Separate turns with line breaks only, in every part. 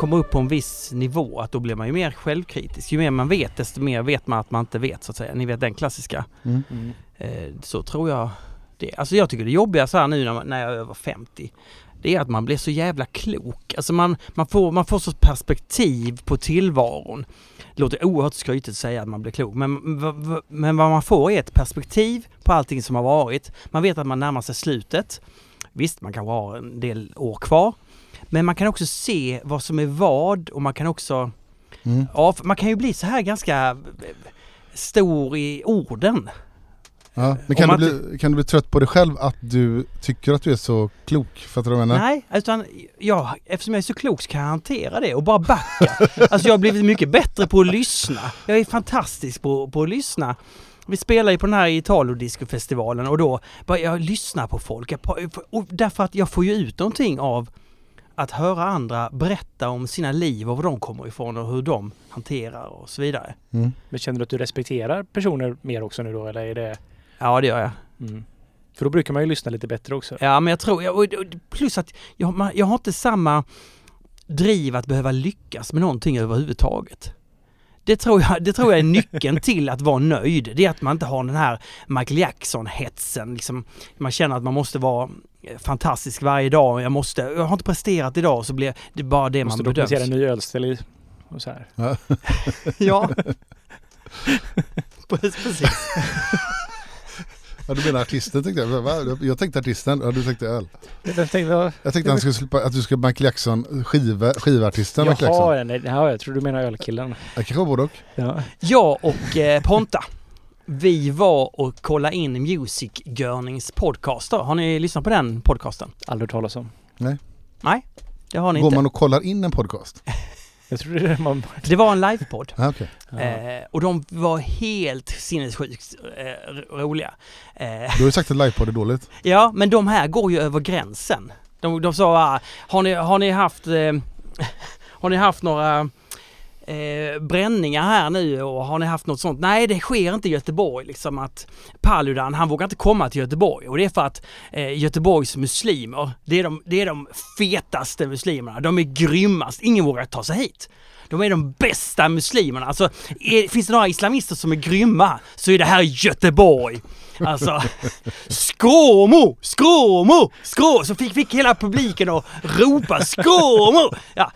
kommer upp på en viss nivå att då blir man ju mer självkritisk. Ju mer man vet desto mer vet man att man inte vet så att säga. Ni vet den klassiska.
Mm.
Eh, så tror jag det. Alltså jag tycker det jobbiga så här nu när, man, när jag är över 50 det är att man blir så jävla klok. Alltså man, man, får, man får så perspektiv på tillvaron. Det låter oerhört skrytigt att säga att man blir klok men, men vad man får är ett perspektiv på allting som har varit. Man vet att man närmar sig slutet. Visst, man kan ha en del år kvar. Men man kan också se vad som är vad och man kan också
Mm.
Ja, man kan ju bli så här ganska eh, stor i orden.
Ja. Men kan du, bli, kan du bli trött på dig själv att du tycker att du är så klok? Fattar du vad jag menar?
Nej, utan ja, eftersom jag är så klok så kan jag hantera det och bara backa. alltså jag har blivit mycket bättre på att lyssna. Jag är fantastisk på, på att lyssna. Vi spelar ju på den här Italodisco-festivalen och då bara jag lyssnar på folk. Jag, därför att jag får ju ut någonting av att höra andra berätta om sina liv och var de kommer ifrån och hur de hanterar och så vidare.
Mm.
Men känner du att du respekterar personer mer också nu då eller är det...
Ja, det gör jag.
Mm. För då brukar man ju lyssna lite bättre också.
Ja, men jag tror, plus att jag, jag har inte samma driv att behöva lyckas med någonting överhuvudtaget. Det tror, jag, det tror jag är nyckeln till att vara nöjd. Det är att man inte har den här Michael Jackson-hetsen. Liksom, man känner att man måste vara eh, fantastisk varje dag. Jag, måste, jag har inte presterat idag så blir det bara det
Måste
man bedöms.
dokumentera en ny ölställ i och så här.
Ja.
Ja. Precis.
Ja, du menar artisten tänkte jag. Va? Jag tänkte artisten, ja, du tänkte öl.
Jag tänkte,
Jag han skulle slippa, att du skulle Michael Jackson, skiva, skivartisten Michael Jackson.
Jaha, nej, ja, jag tror du menar ölkillen.
Jag kanske var både och.
Ja.
Jag och eh, Ponta, vi var och kollade in Music Görnings podcaster. Har ni lyssnat på den podcasten?
Aldrig hört talas om.
Det har ni
Går
inte.
man och kollar in en podcast?
Jag tror det man...
Det var en livepodd.
Ah, okay.
Eh, och de var helt sinnessjukt eh, roliga. Eh,
Du har ju sagt att livepodd är dåligt.
ja, men de här går ju över gränsen. De, de sa, ah, har ni, har ni haft, eh, har ni haft några eh, bränningar här nu och har ni haft något sånt? Nej, det sker inte i Göteborg liksom att Paludan, han vågar inte komma till Göteborg och det är för att eh, Göteborgs muslimer, det är, de, det är de fetaste muslimerna. De är grymmast. Ingen vågar ta sig hit. De är de bästa muslimerna. Alltså, är, finns det några islamister som är grymma så är det här Göteborg. Alltså, Skåmo! Skåmo! Skå! Så fick, fick hela publiken att ropa Skåmo! Ja.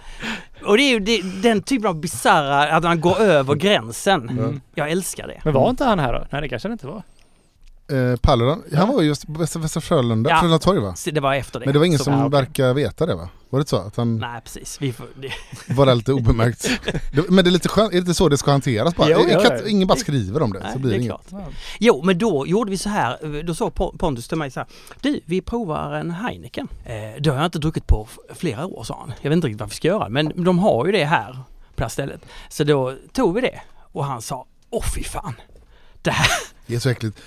Och det är ju det, den typen av bisarra, att man går över gränsen.
Mm.
Jag älskar det.
Men var inte han här då? Nej det kanske det inte var.
Eh, Paludan, han var ju just på Västra, Västra Frölunda,
Ja.
Frölunda torg va?
Det var efter det.
Men det var ingen
Så-
som
ja,
verkar veta det va? Var det så? Att han
Nej precis. Vi får, det,
var där lite obemärkt? Det- Men det är lite skönt, är det inte så det ska hanteras bara?
Jo,
kan, ingen bara skriver om det
nej,
så blir
det
det inget.
klart. Jo, men då gjorde vi så här. Då sa Pon- Pontus till mig så här. Du, vi provar en Heineken. Eh, det har jag inte druckit på flera år, sa han. Jag vet inte riktigt vad vi ska göra, men de har ju det här på det här stället. Så då tog vi det och han sa, åh fy fan. Det här,
Det är så äckligt.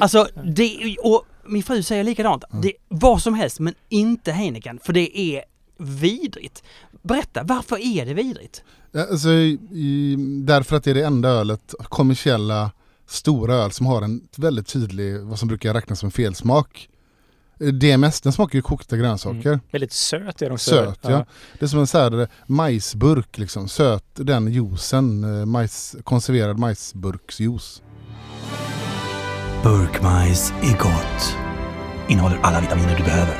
Alltså det, och min fru säger likadant.
Mm.
Det, vad som helst, men inte Heineken, för det är vidrigt. Berätta, varför är det vidrigt?
Ja, Alltså, i, därför att det är det enda ölet, kommersiella stora öl som har en väldigt tydlig, vad som brukar räknas som felsmak. DMS, den smakar ju kokta grönsaker.
Mm. Väldigt söt är de.
Söt ja. Det är som en så här majsburk liksom, söt den juicen, eh, majs, konserverad majsburksjuice.
Burkmajs är gott. Innehåller alla vitaminer du behöver.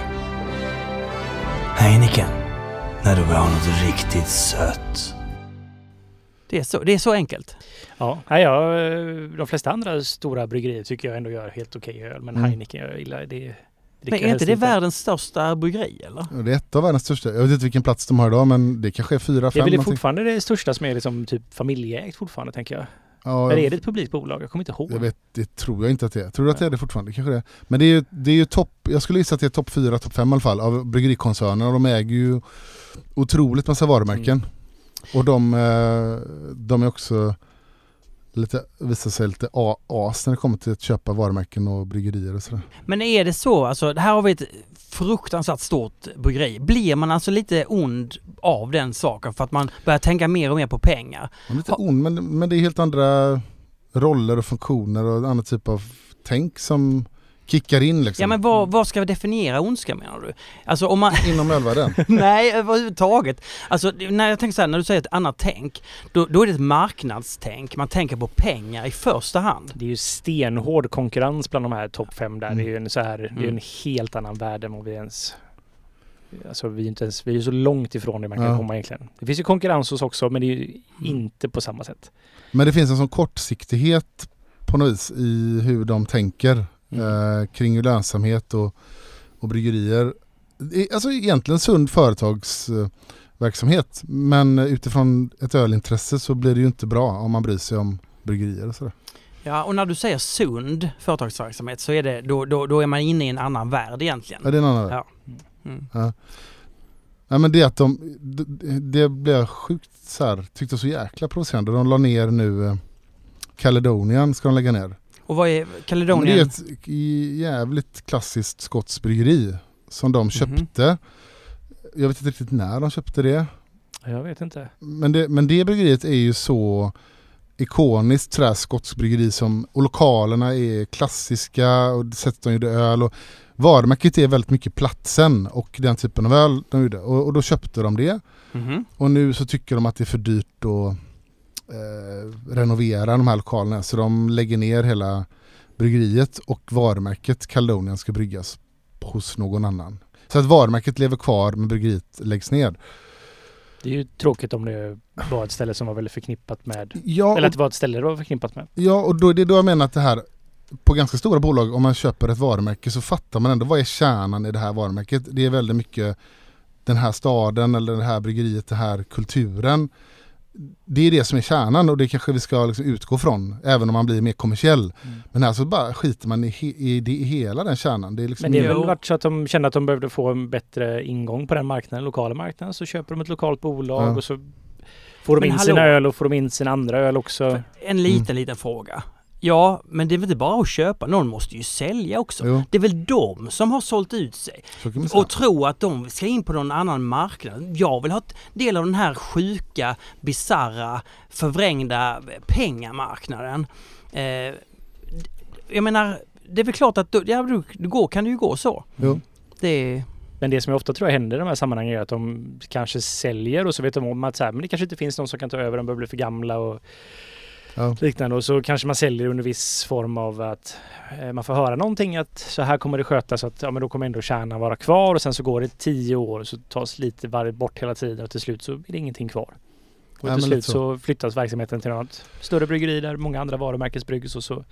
Heineken. När du vill ha något riktigt sött.
Det är så, det är så enkelt.
Ja, ja, de flesta andra stora bryggerier tycker jag ändå gör helt okej öl. Men
Mm.
Heineken jag gillar det.
Men är inte det världens största bryggeri eller?
Det är ett av världens största, jag vet inte vilken plats de har idag men det kanske är fyra,
Det är
fem
väl fortfarande det största som är liksom typ familjeägt fortfarande tänker jag.
Ja,
Eller är det ett publikt bolag? Jag kommer inte ihåg.
Jag vet, det tror jag inte att det är. Tror du att det är det fortfarande? Kanske det. Men det är ju, det är ju topp, jag skulle gissa att det är topp fyra, topp fem i alla fall av bryggerikoncernerna. De äger ju otroligt massa varumärken.
Mm.
Och de, eh, de är också lite, visar sig lite as när det kommer till att köpa varumärken och bryggerier och sådär.
Men är det så, alltså här har vi ett fruktansvärt stort bryggeri. Blir man alltså lite ond av den saken för att man börjar tänka mer och mer på pengar?
Man är lite ond men, men det är helt andra roller och funktioner och en annan typ av tänk som kickar in liksom.
Ja men vad, vad ska vi definiera ondska menar du? Alltså om man...
Inom ölvärlden.
Nej överhuvudtaget. Alltså när jag tänker så här, när du säger ett annat tänk, då, då är det ett marknadstänk. Man tänker på pengar i första hand.
Det är ju stenhård konkurrens bland de här topp fem där.
Mm.
Det är ju en, så här, det är
Mm.
en helt annan värld än vad vi ens... Alltså vi är inte ens, vi är ju så långt ifrån det man kan
Ja.
komma egentligen. Det finns ju konkurrens hos också men det är ju
Mm.
inte på samma sätt.
Men det finns en sån kortsiktighet på något vis i hur de tänker
Mm.
kring lönsamhet och, och bryggerier. Alltså egentligen sund företagsverksamhet men utifrån ett ölintresse så blir det ju inte bra om man bryr sig om bryggerier och sådär.
Ja, och när du säger sund företagsverksamhet så är det, då, då, då är man inne i en annan värld egentligen.
Ja, det är en annan
Ja. Mm.
Ja, men det att de, det, det blev sjukt så här, tyckte så jäkla provocerande. De la ner nu eh, Caledonian ska de lägga ner.
Och vad är
Men det är
Caledonian?
ett jävligt klassiskt skotskt bryggeri som de köpte. Jag vet inte riktigt när de köpte det.
Jag vet inte.
Men det, men det bryggeriet är ju så ikoniskt sådär skotskt bryggeri som, och lokalerna är klassiska och sättet de gjorde öl och varumärket är väldigt mycket platsen och den typen av öl de gjorde och, och då köpte de det
Mhm.
och nu så tycker de att det är för dyrt att eh, renovera de här lokalerna så de lägger ner hela bryggeriet och varumärket Caledonian ska bryggas hos någon annan. Så att varumärket lever kvar men bryggeriet läggs ner.
Det är ju tråkigt om det var ett ställe som var väldigt förknippat med...
Ja,
Eller att det var ett ställe det var förknippat med.
Ja, och då är det då jag menar att det här på ganska stora bolag, om man köper ett varumärke så fattar man ändå vad är kärnan i det här varumärket. Det är väldigt mycket den här staden eller det här bryggeriet, den här kulturen. Det är det som är kärnan och det kanske vi ska liksom utgå från, även om man blir mer kommersiell. Men här så bara skiter man i, he- i, det, i hela den kärnan. Det är liksom
Men det är
Jo.
väl varit så att de kände att de behövde få en bättre ingång på den marknaden, lokala marknaden. Så köper de ett lokalt bolag
Ja.
och så får de
Men
in
hallå?
sina öl och får de in sina andra öl också.
En liten, liten fråga. Ja, men det är väl inte bara att köpa, någon måste ju sälja också.
Jo,
Det är väl de som har sålt ut sig
så
och tro att de ska in på någon annan marknad. Jag vill ha ett del av den här sjuka, bizarra, förvrängda pengamarknaden. Eh, jag menar, det är väl klart att då, ja, då, det går, kan det ju gå så.
Jo.
Det är...
Men det som jag ofta tror händer i de här sammanhangen är att de kanske säljer och så vet de om att så här, men det kanske inte finns någon som kan ta över, de börjar bli för gamla och
Ja.
liknande. Och så kanske man säljer under viss form av att eh, man får höra någonting att så här kommer det skötas så att ja, men då kommer ändå kärnan vara kvar och sen så går det tio år och så tas lite varje bort hela tiden och till slut så är det ingenting kvar. Och
Ja,
till slut så.
så.
flyttas verksamheten till något större bryggeri där många andra varumärkes bryggs och så.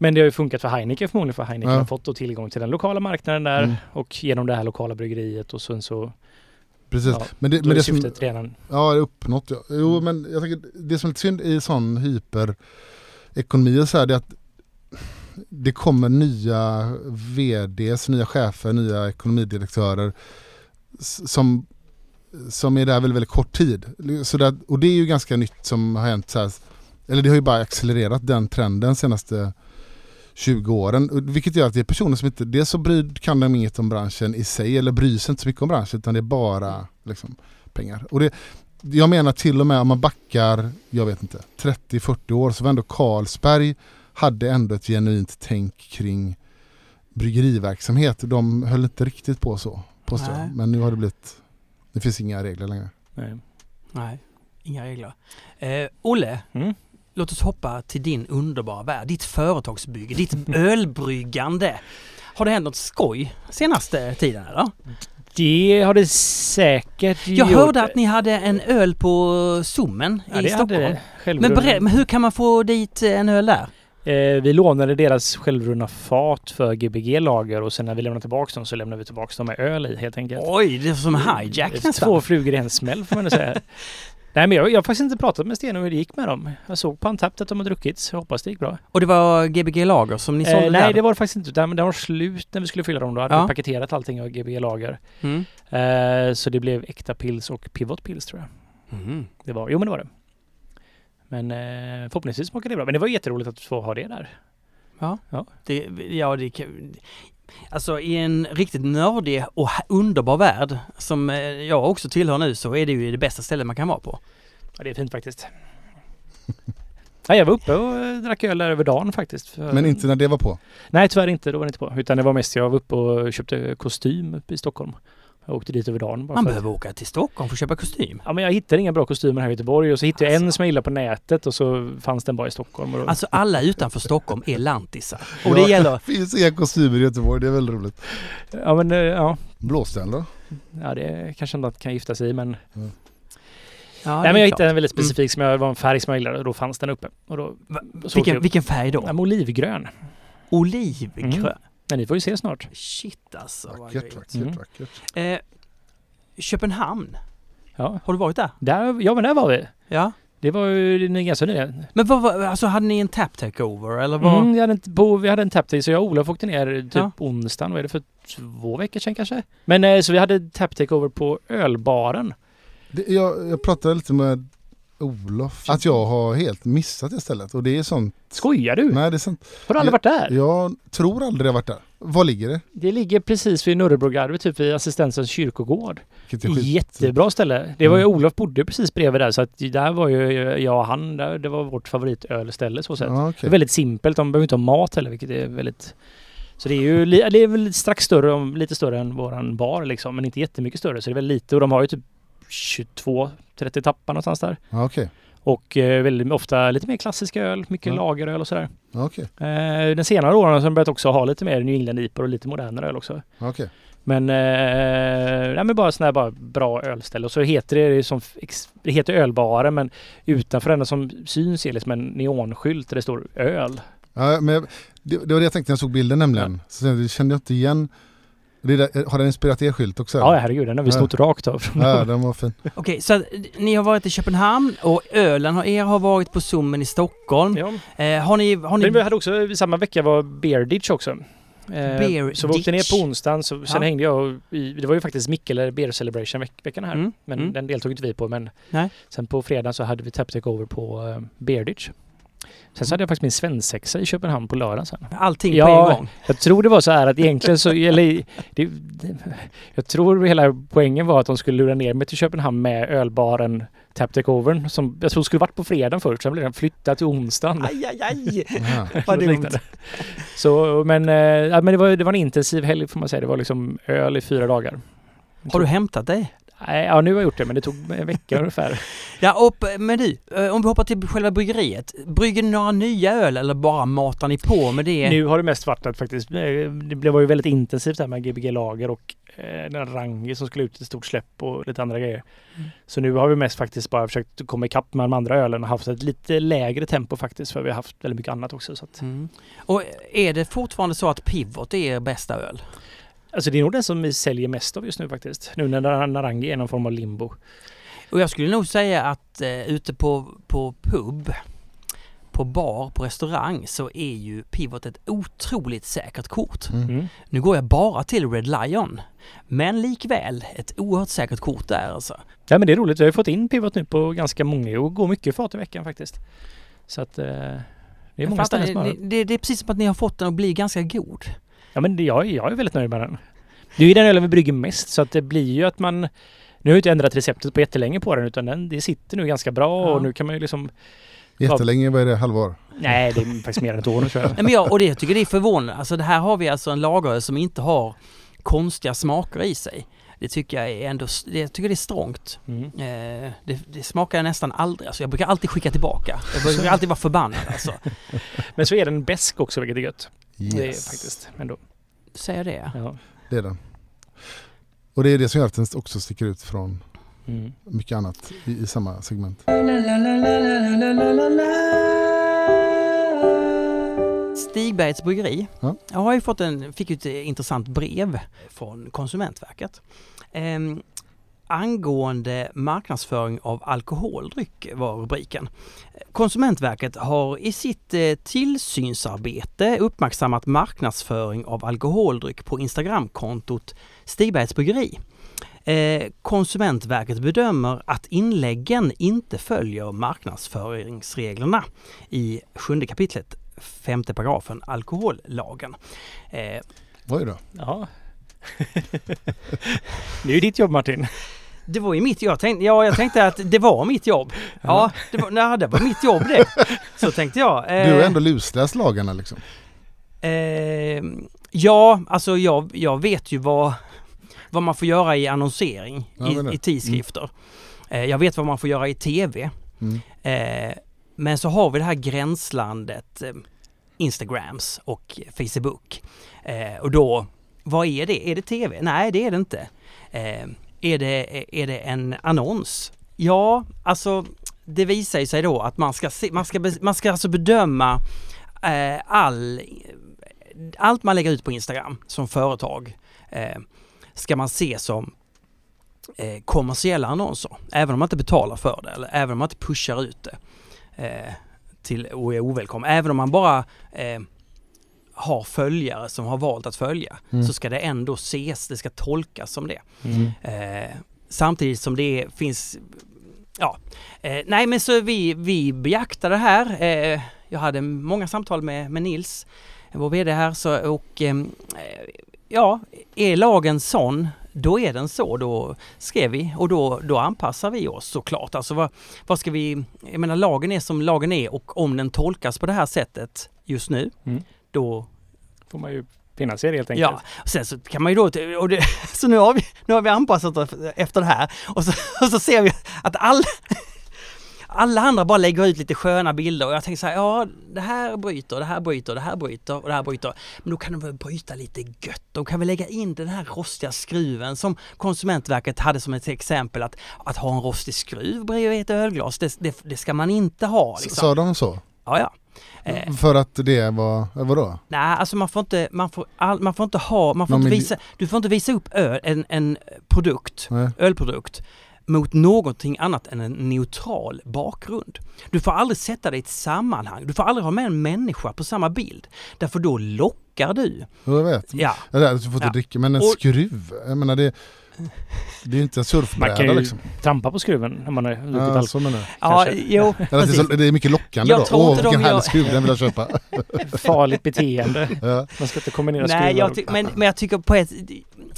Men det har ju funkat för Heineken förmodligen för Heineken
Ja.
har fått tillgång till den lokala marknaden där
Mm.
och genom det här lokala bryggeriet och sen så
Precis.
ja,
Men det, men
är
det som,
syftet redan
Ja, det är uppnått. Ja. Jo,
Mm.
men jag tänker, det som är lite synd i sån hyperekonomi så här, det är att det kommer nya VDs, nya chefer, nya ekonomidirektörer som, som är där väldigt, väldigt kort tid. Så det, och det är ju ganska nytt som har hänt. Så här, eller det har ju bara accelererat den trenden senaste 20 åren. Vilket gör att det är personer som inte, dels så bryr, kan de inget om branschen i sig eller bryr sig inte så mycket om branschen utan det är bara liksom, pengar. Och det, jag menar till och med om man backar, jag vet inte, 30-40 år så var ändå Carlsberg hade ändå ett genuint tänk kring bryggeriverksamhet. De höll inte riktigt på så, påstår jag. Men nu har det blivit, det finns inga regler längre.
nej.
Nej, inga regler. Eh, Olle,
Mm.
Låt oss hoppa till din underbara värld. Ditt företagsbygge, ditt ölbryggande. Har det hänt något skoj senaste tiden eller?
Det har det säkert
Jag
gjort.
hörde att ni hade en öl på Sommen
ja,
i
det
Stockholm.
hade
Men, berä- men hur kan man få dit en öl där?
Eh, vi lånade deras självrunna fat för Gbg-lager och sen när vi lämnade tillbaka dem så lämnade vi tillbaka dem med öl i helt enkelt.
Oj, det är som hijack nästan.
Två flugor i en smäll får man säga. Nej men jag, jag har faktiskt inte pratat med Sten om hur det gick med dem. Jag såg på Antapt att de har druckit så jag hoppas det gick bra.
Och det var Gbg Lager som ni sålde
Eh, nej
där?
det var det faktiskt inte. utan Det var slut när vi skulle fylla dem. Då hade
Ja.
vi paketerat allting av Gbg-lager.
Mm.
Eh, så det blev äkta pils och pivot pils tror jag.
Mhm.
Det var, jo men det var det. Men eh, förhoppningsvis smakade det bra. Men det var jätteroligt att få ha det där.
Ja.
Ja.
Det, ja, det Alltså i en riktigt nördig och underbar värld som eh, jag också tillhör nu så är det ju det bästa stället man kan vara på.
Ja, det är fint faktiskt. Ja, jag var uppe och eh, drack öl där över dagen faktiskt.
Men inte när det var på.
Nej, tyvärr inte. Då var det inte på. Utan det var mest jag var uppe och köpte kostym uppe i Stockholm. Jag åkte dit över dagen bara
Man
för att-
behöver åka till Stockholm för att köpa kostym.
Ja, men jag hittade inga bra kostymer här i Göteborg och så hittade jag en
Alltså.
som jag gillade på nätet och så fanns den bara i Stockholm. Och då,
Alltså alla utanför Stockholm är lantisar. Och det gäller...
Det finns inga kostymer i Göteborg, det är väldigt roligt.
ja, men eh, ja,
Blåsten då?
ja, det kanske inte kan gifta sig i men...
Ja,
Nej, men jag
klart.
hittade en väldigt specifik som jag var en färg som jag gillade och då fanns den uppe. Och då,
Va- Vilken, vilken färg
Ja,
då?
men olivgrön.
Olivgrön.
Mm. Men ni får ju se snart.
Shit alltså.
Vackert, vackert,
Mm.
vackert.
Eh, Köpenhamn.
Ja,
Har du varit där?
där, ja men där var vi.
Ja.
Det var ju ganska nyligen.
Men vad var, alltså hade ni en tap takeover eller vad?
Mm, vi, hade en, på, vi hade en tap så jag och Olof åkte ner typ
Ja.
onsdagen, vad är det för två veckor sedan kanske? Men eh, så vi hade tap takeover på ölbaren.
Det, jag, jag pratade lite med Olof, att jag har helt missat det stället. Och det är sånt.
Skojar du?
Nej, det är sant.
Har du aldrig varit där?
Jag tror aldrig jag varit där. Var ligger det?
Det ligger precis vid Nurrebroggarvet, typ vid Assistensens kyrkogård. Jättebra ställe. Det var ju
Mm.
Olof bodde precis bredvid där så att där var ju jag och han, där, det var vårt favoritölställe så sett.
Ja,
Det
okej.
är väldigt simpelt, de behöver inte ha mat heller vilket är väldigt så det är ju det är väl strax större, lite större än våran bar liksom, men inte jättemycket större. Så det är väl lite och de har ju typ 22-30 tappar någonstans där.
Ja, okej.
Och eh, väldigt ofta lite mer klassiska öl, mycket
Ja.
lageröl och sådär.
Ja, okej.
Eh, den senare åren har de börjat också ha lite mer New England IPA och lite modernare öl också.
Ja, okej.
Men, eh, nej, men bara sådana här bara bra ölställe. Och så heter det, det, som, det heter ölbaren men utanför den som syns är liksom en neonskylt där det står öl.
Ja, men jag- det, det var det jag tänkte när jag såg bilden nämligen. Så det kände jag inte igen. Där, har den inspirerat er skylt också?
Ja, herregud, den har vi
Ja.
snott rakt av.
Ja, den var fin.
Okej, så att, ni har varit i Köpenhamn och ölen har, er har varit på Zoomen i Stockholm.
Ja.
Eh, har ni... Har
Men
ni
vi hade också, samma vecka var Bear Ditch också. Eh,
Bear
så vi åkte ner på onsdagen, så, sen
Ja.
hängde jag i, det var ju faktiskt Mikkele Beer Celebration veck, veckan här.
Mm,
Men
mm.
den deltog inte vi på. Men
Nej.
sen på fredag så hade vi Tap Over på uh, Bear Ditch. Sen så hade jag faktiskt min svensexa i Köpenhamn på lördagen sen.
allting på
Ja.
en gång?
Jag tror det var så här att egentligen så, eller det, jag tror hela poängen var att de skulle lura ner mig till Köpenhamn med ölbaren Tap Takeovern som jag tror skulle varit på fredagen först, sen blev den flyttad till onsdagen.
Aj, aj, aj! Vad dumt.
Så, men, eh, ja, men det, var, det var en intensiv helg får man säga. Det var liksom öl i fyra dagar.
Har du hämtat dig?
Ja nu har jag gjort det men det tog en vecka ungefär.
Ja, och, men du, eh, om vi hoppar till själva bryggeriet. Brygger ni några nya öl eller bara matar ni på med det?
Nu har det mest varit att faktiskt, eh, det blev- var ju väldigt intensivt här med Gbg Lager och eh, den Rangi som skulle ut i ett stort släpp och lite andra grejer.
Mm.
Så nu har vi mest faktiskt bara försökt komma ikapp med de andra ölen och haft ett lite lägre tempo faktiskt för vi har haft väldigt mycket annat också. Så att,
Mm. Och är det fortfarande så att Pivot är er bästa öl?
Alltså det är nog den som vi säljer mest av just nu faktiskt. Nu när Narangi är någon form av limbo.
Och jag skulle nog säga att eh, ute på, på pub, på bar, på restaurang så är ju Pivot ett otroligt säkert kort.
Mm.
Mm.
Nu går jag bara till Red Lion. Men likväl ett oerhört säkert kort där alltså.
Ja men det är roligt. Vi har ju fått in Pivot nu på ganska många och går mycket fat i veckan faktiskt. Så att eh, det är många ställen som har
det, det, det är precis som att ni har fått den att bli ganska god.
Ja men det, jag, jag är väldigt nöjd med den. Det är ju den ölen vi brygger mest så att det blir ju att man... Nu har jag inte ändrat receptet på jättelänge på den utan den, det sitter nu ganska bra
Ja.
och nu kan man ju liksom...
Jättelänge, vad är det? Halvår?
Nej det är faktiskt mer än ett år nu tror jag.
Nej, men jag, och det jag tycker det är förvånande. Alltså det här har vi alltså en lageröl som inte har konstiga smaker i sig. Det tycker jag är ändå, det, jag tycker det är strångt.
Mm.
Eh, det, det smakar jag nästan aldrig. Alltså jag brukar alltid skicka tillbaka. Jag brukar alltid vara förbannad alltså.
Men så är den besk också vilket är gött. Det är
Yes.
faktiskt ändå.
Säger det.
Ja.
Det är den. Och det är det som gör att den också sticker ut från
Mm.
mycket annat i, i samma segment.
Stigbergs bryggeri.
Ja.
Jag har ju fått en, fick ett intressant brev från Konsumentverket. Ehm, angående marknadsföring av alkoholdryck var rubriken. Konsumentverket har i sitt eh, tillsynsarbete uppmärksammat marknadsföring av alkoholdryck på Instagramkontot Stigbergs bryggeri. Eh, Konsumentverket bedömer att inläggen inte följer marknadsföringsreglerna i sjunde kapitlet femte paragrafen alkohollagen. Eh,
Oj då.
ja. det är ju ditt jobb Martin.
Det var ju mitt jag tänkte, Ja, jag tänkte att det var mitt jobb. Ja, det var, nej, det var mitt jobb det. Så tänkte jag.
Du har ändå lusläst lagarna liksom.
Eh, ja, alltså jag, jag vet ju vad, vad man får göra i annonsering i, i tidskrifter. Eh, jag vet vad man får göra i TV.
Mm.
Eh, men så har vi det här gränslandet eh, Instagrams och Facebook. Eh, och då, vad är det? Är det TV? Nej, det är det inte. Eh, är, det, är det en annons? Ja, alltså det visar sig då att man ska, se, man ska, man ska alltså bedöma eh, all, allt man lägger ut på Instagram som företag eh, ska man se som eh, kommersiella annonser. Även om man inte betalar för det eller även om man inte pushar ut det eh, till och är ovälkommen. Även om man bara eh, har följare som har valt att följa
Mm.
så ska det ändå ses, det ska tolkas som det.
Mm.
Eh, samtidigt som det finns, ja, eh, nej men så vi, vi beaktar det här. Eh, jag hade många samtal med, med Nils, vår VD här, så, och ehm, eh, ja, är lagen sån, då är den så, då skrev vi och då, då anpassar vi oss såklart. Alltså vad, vad ska vi, jag menar lagen är som lagen är och om den tolkas på det här sättet just nu,
Mm.
då
Får man ju finna sig helt enkelt.
Ja, och sen så kan man ju då, och det, så nu har vi, nu har vi anpassat oss efter det här och så, och så ser vi att alla, alla andra bara lägger ut lite sköna bilder och jag tänker så här, ja det här bryter, det här bryter, det här bryter och det här bryter. Men då kan de väl bryta lite gött. De kan väl lägga in den här rostiga skruven som Konsumentverket hade som ett exempel att, att ha en rostig skruv bredvid ett ölglas, det, det, det ska man inte ha. Liksom.
Sa de så?
Ja, ja. Eh,
För att det var, eh, vadå?
Nej, alltså man får inte, man får, all, man får inte ha, man får
Någon
inte visa, du får inte visa upp öl, en, en produkt,
Nej.
ölprodukt mot någonting annat än en neutral bakgrund. Du får aldrig sätta det i ett sammanhang, du får aldrig ha med en människa på samma bild. Därför då lockar du.
Jag vet.
Ja,
Eller, du får inte
Ja.
dricka, men en
Och-
skruv, jag menar det, det är ju inte en
Man
surfbräda
kan ju
liksom.
trampa på skruven när man har druckit
Ja,
alkohol.
så menar jag.
ja jo,
Eller att det, är
precis.
så, det är mycket lockande
Jag
då.
tror
Åh,
inte de
vilken
gör-
härlig skruv, den vill jag köpa.
Farligt beteende.
Ja.
Man ska inte kombinera
Nej,
skruvar.
jag men, men jag tycker på ett...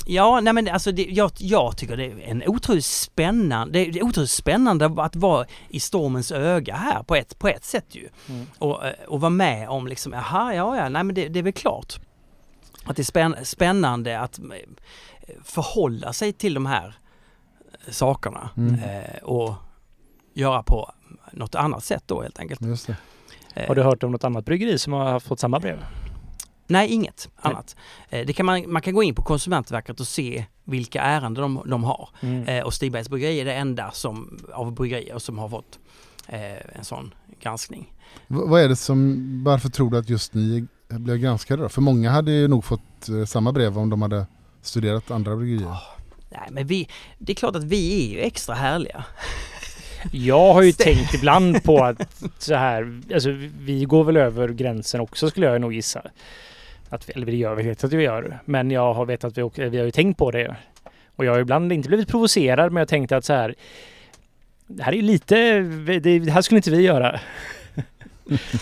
Ja, nej men alltså det, jag, jag tycker det är en otroligt spännande, det är otroligt spännande att vara i stormens öga här på ett, på ett sätt ju.
Mm.
Och, eh, och vara med om liksom, jaha, ja, ja, nej men det, det är väl klart. Att det är spänn, spännande att förhålla sig till de här eh, sakerna
Mm.
eh, och göra på något annat sätt då helt enkelt.
Just det.
Eh,
Har du hört om något annat bryggeri som har fått samma brev?
Nej, inget
Nej.
annat. Eh, Det kan man, man kan gå in på Konsumentverket och se vilka ärenden de, de har.
Mm.
Eh, Och Stigbergs bryggeri är det enda som, av bryggerier som har fått eh, en sån granskning.
V- vad är det som, varför tror du att just ni blev granskade då? För många hade ju nog fått samma brev om de hade studerat andra bryggerier.
Nej, men vi, det är klart att vi är ju extra härliga.
Jag har ju tänkt ibland på att så här, alltså vi går väl över gränsen också skulle jag nog gissa. Att vi, eller det gör vi, vet att vi gör. Men jag har vetat att vi, också- vi har ju tänkt på det. Och jag har ibland inte blivit provocerad men jag tänkte att så här. Det här är ju lite, det, det här skulle inte vi göra.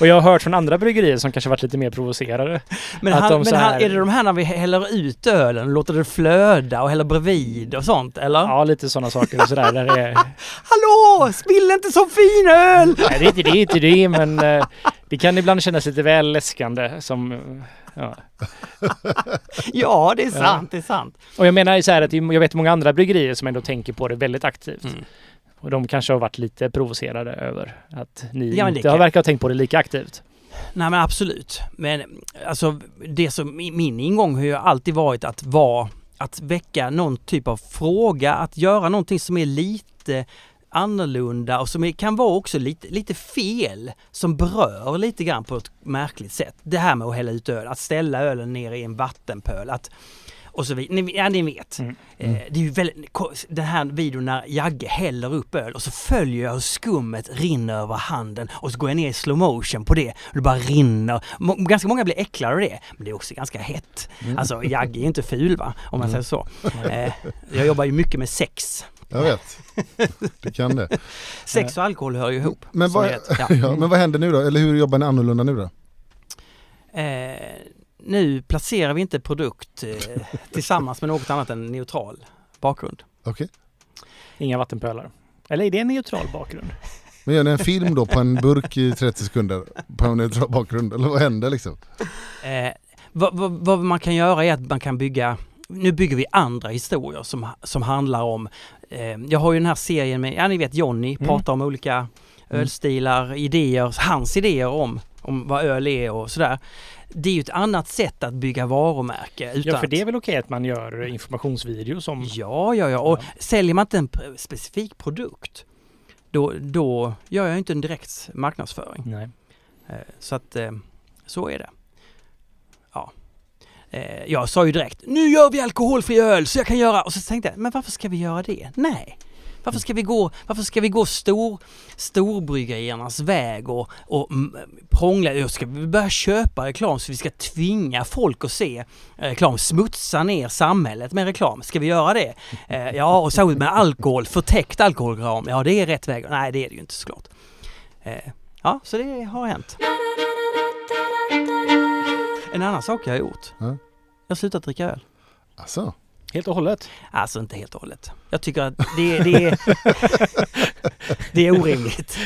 Och jag har hört från andra bryggerier som kanske varit lite mer provocerade.
Men, han,
de
men han,
här-
är det de här när vi häller ut ölen och låter det flöda och häller bredvid och sånt eller?
Ja, lite sådana saker och sådär. Där är,
Hallå! Spill inte så fin öl!
nej, det är inte det, är inte det, men eh, det kan ibland kännas lite väl läskande som, ja.
Ja, det är sant, det är sant.
Och jag menar så här att jag vet många andra bryggerier som ändå tänker på det väldigt aktivt.
Mm.
Och de kanske har varit lite provocerade över att ni
Ja,
inte har verkat ha tänkt på det lika aktivt.
Nej men absolut. Men alltså det som min ingång har ju alltid varit att vara, att väcka någon typ av fråga, att göra någonting som är lite annorlunda och som är, kan vara också lite, lite fel, som berör lite grann på ett märkligt sätt. Det här med att hälla ut öl, att ställa ölen ner i en vattenpöl, att och så vidare. Ni, ja, ni vet.
Mm.
Eh, det är ju väldigt, den här videon när Jagge häller upp öl och så följer jag hur skummet rinner över handen och så går jag ner i slow motion på det och det bara rinner. Ganska många blir äcklade av det, men det är också ganska hett.
Mm.
Alltså Jagge är inte ful va, om man
Mm.
säger så. Eh, jag jobbar ju mycket med sex.
Jag vet, du kan det.
Sex och alkohol hör ju ihop.
Men vad.
Ja.
ja, men vad händer nu då? Eller hur jobbar ni annorlunda nu då?
Eh, nu placerar vi inte produkt eh, tillsammans med något annat än neutral bakgrund.
Okej.
Inga vattenpölar. Eller är det en neutral bakgrund?
Men gör ni en film då på en burk i 30 sekunder på en neutral bakgrund? Eller vad händer liksom?
Eh, vad, vad, vad man kan göra är att man kan bygga nu bygger vi andra historier som, som handlar om eh, Jag har ju den här serien med, ja ni vet Johnny
Mm.
pratar om olika
Mm.
ölstilar, idéer, hans idéer om, om vad öl är och sådär. Det är ju ett annat sätt att bygga varumärke. Utan
Ja, för det är väl okej att man gör informationsvideos om...
Ja, ja, ja. Och
Ja.
säljer man inte en specifik produkt då, då gör jag inte en direkt marknadsföring.
Nej.
Eh, Så att eh, så är det. Ja. Eh, Jag sa ju direkt, nu gör vi alkoholfri öl så jag kan göra... Och så tänkte jag, men varför ska vi göra det? Nej. Varför ska vi gå, varför ska vi gå stor, storbryggeriernas väg och, och mm, prångla? Ska vi börja köpa reklam så vi ska tvinga folk att se eh, reklam? Smutsa ner samhället med reklam? Ska vi göra det? Eh, Ja, och särskilt med alkohol, förtäckt alkoholreklam. Ja, det är rätt väg. Nej, det är det ju inte såklart. Eh, Ja, så det har hänt. En annan sak jag har gjort.
Ja.
Jag har slutat dricka öl.
Alltså,
Helt och hållet.
Alltså inte helt och hållet. Jag tycker att det, det, är, det är orimligt.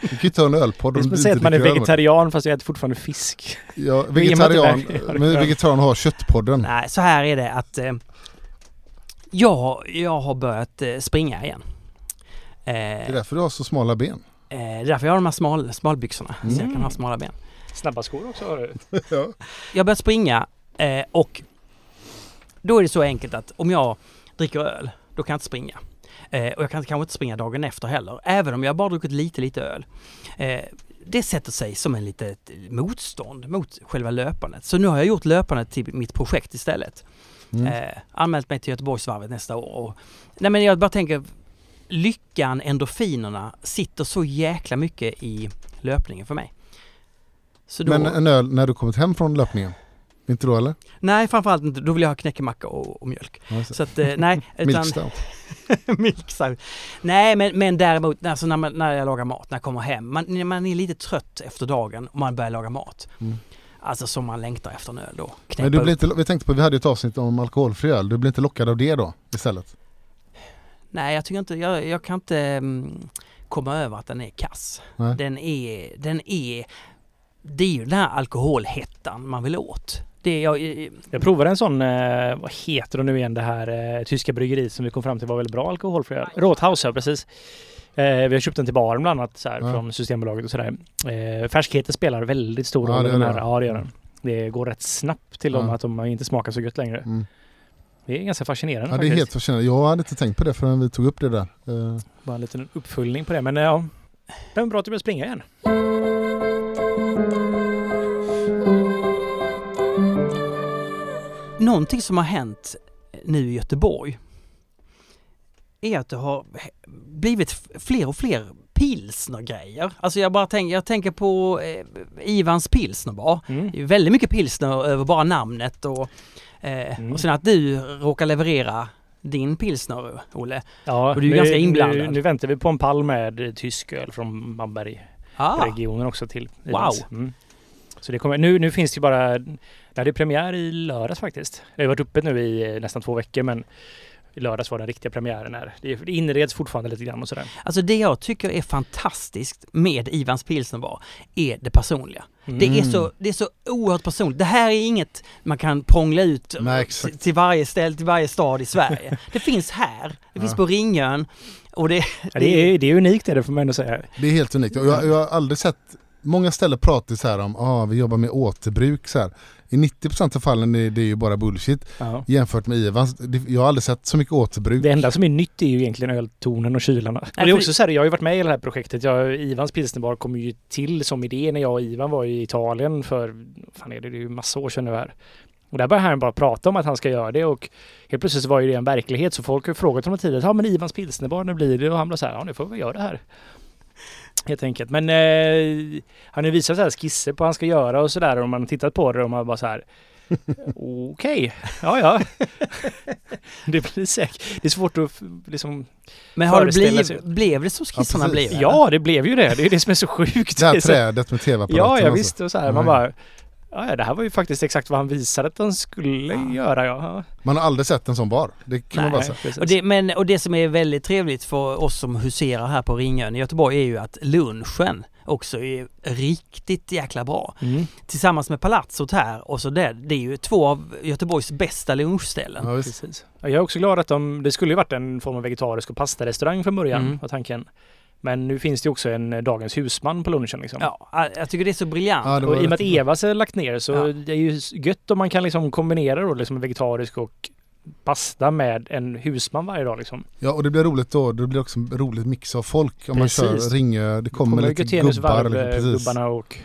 du kan ju ta en ölpodd om du
att säga
inte
att man är vegetarian fast jag äter fortfarande fisk.
Ja, vegetarian, men vegetarian har köttpodden.
Nej, så här är det att eh, jag, jag har börjat eh, springa igen. Eh,
Det är därför du har så smala ben.
eh, det är därför jag har de här smal, smalbyxorna. Så jag
Mm.
kan ha smala ben.
Snabba skor också har du.
ja.
Jag har börjat springa eh, och då är det så enkelt att om jag dricker öl, då kan jag inte springa. Eh, och jag kan kanske inte springa dagen efter heller, även om jag bara druckit lite, lite öl. Eh, det sätter sig som en litet motstånd mot själva löpandet. Så nu har jag gjort löpandet till mitt projekt istället.
Mm.
Eh, anmält mig till Göteborgsvarvet nästa år. Och, nej men jag bara tänker, lyckan, endorfinerna sitter så jäkla mycket i löpningen för mig. Då,
Men en öl när du kommit hem från löpningen? Inte då eller?
Nej, framförallt inte. Då vill jag ha knäckemacka och, och mjölk.
Det.
Så att, eh, nej. utan,
Milk stout.
Milk stout. Nej, men, men däremot alltså när, man, när jag lagar mat, när jag kommer hem. Man, man är lite trött efter dagen och man börjar laga mat.
Mm.
Alltså som man längtar efter en öl då. Knäppa
Men du blir inte, vi tänkte på, vi hade ju ett avsnitt om alkoholfri öl. Du blir inte lockad av det då istället?
Nej, jag tycker inte, jag, jag kan inte mm, komma över att den är kass.
Nej.
Den är, den är, det är ju den här alkoholhettan man vill åt. Det är, jag,
Jag provade en sån, eh, vad heter det nu igen, det här eh, tyska bryggeriet som vi kom fram till var väldigt bra alkoholfri öl. Rothaus, ja precis. Eh, vi har köpt den till baren bland annat så här,
Ja.
från Systembolaget och sådär. Eh, färskheten spelar väldigt stor
Ja,
roll.
det
i
gör
den här.
det.
Ja, det gör den. Det går rätt snabbt till dem
Ja.
att de inte smakar så gött längre.
Mm.
Det är ganska fascinerande
Ja, det är
faktiskt.
helt fascinerande. Jag hade inte tänkt på det förrän vi tog upp det där. Eh,
Bara en liten uppföljning på det. Men eh, ja, det var bra att du började springa igen.
Någonting som har hänt nu i Göteborg är att det har blivit fler och fler pilsnergrejer. Alltså jag bara tänker, jag tänker på eh, Ivans pilsnerbar.
Mm.
Det är väldigt mycket pilsner över bara namnet och, eh,
Mm.
och sen att du råkar leverera din pilsner, Olle.
Ja,
Och du är
nu,
ganska
Nu,
inblandad.
nu väntar vi på en pall med tysk öl från Bamberg-regionen
Ah,
också till
Wow.
Mm. Så det kommer, nu, nu finns det ju bara, det hade premiär i lördags faktiskt. Det har varit uppe nu i eh, nästan två veckor men i lördags var den riktiga premiären här. Det, inreds fortfarande lite grann och sådär.
alltså det jag tycker är fantastiskt med Ivans pilsnerbar är det personliga. Det, är
Mm.
så, det är så oerhört personligt. Det här är inget man kan prångla ut
Nej,
till, till varje ställe, till varje stad i Sverige. Det finns här, det finns
Ja.
på Ringön och det,
Ja, det, är, det är unikt är det får man ändå säga.
det är helt unikt. Och jag, jag har aldrig sett, många ställen pratar så här om ah, vi jobbar med återbruk. Så här. I 90% av fallen är det ju bara bullshit
Ja.
jämfört med Ivans. Det- Jag har aldrig sett så mycket återbruk.
Det enda som är nytt är ju egentligen öltonen och kylarna. Och det är också så här, jag har ju varit med i det här projektet. Jag, Ivans pilsnerbar kom ju till som idé när jag och Ivan var i Italien för, fan är det, det är ju massa år sedan nu här. Och där började han bara prata om att han ska göra det och helt plötsligt så var ju det en verklighet så folk har frågat honom tidigare, ja men Ivans pilsnerbar, när blir det? Och han blev så här, ja nu får vi göra det här. Helt enkelt. Men eh, han har visat så här skisser på vad han ska göra och sådär och man har tittat på det och man bara så här Okej, ja ja. det blir säkert. Det är svårt att liksom
Men har det blivit, blev det så skissarna
Ja,
blev?
Ja, det blev ju det. Det är det som är så sjukt.
Det här trädet med tv-apparaten.
Ja, ja
alltså.
visst. Och så här, man bara... Ja, det här var ju faktiskt exakt vad han visade att han skulle
Ja.
göra. Ja.
Man har aldrig sett en sån bar. Det kan man bara
Nej.
säga.
precis.
Och det, men, och det som är väldigt trevligt för oss som huserar här på Ringön i Göteborg är ju att lunchen också är riktigt jäkla bra.
Mm.
Tillsammans med Palazzot här och så där. Det är ju två av Göteborgs bästa lunchställen.
Ja.
Precis. Ja, Jag är också glad att de, det skulle ju varit en form av vegetarisk och pastarestaurang från början
Mm.
var tanken. Men nu finns det ju också en eh, Dagens husman på lunchen liksom.
Ja, jag tycker det är så briljant.
Ja,
Och i och med att. Evas är lagt ner så
Ja.
det är ju gött om man kan liksom kombinera då liksom vegetarisk och pasta med en husman varje dag liksom.
Ja och det blir roligt då. Det blir också en rolig mix av folk om
Precis.
man kör Ringö. Det kommer, lite
Götenius
gubbar. Eller, precis.
gubbarna och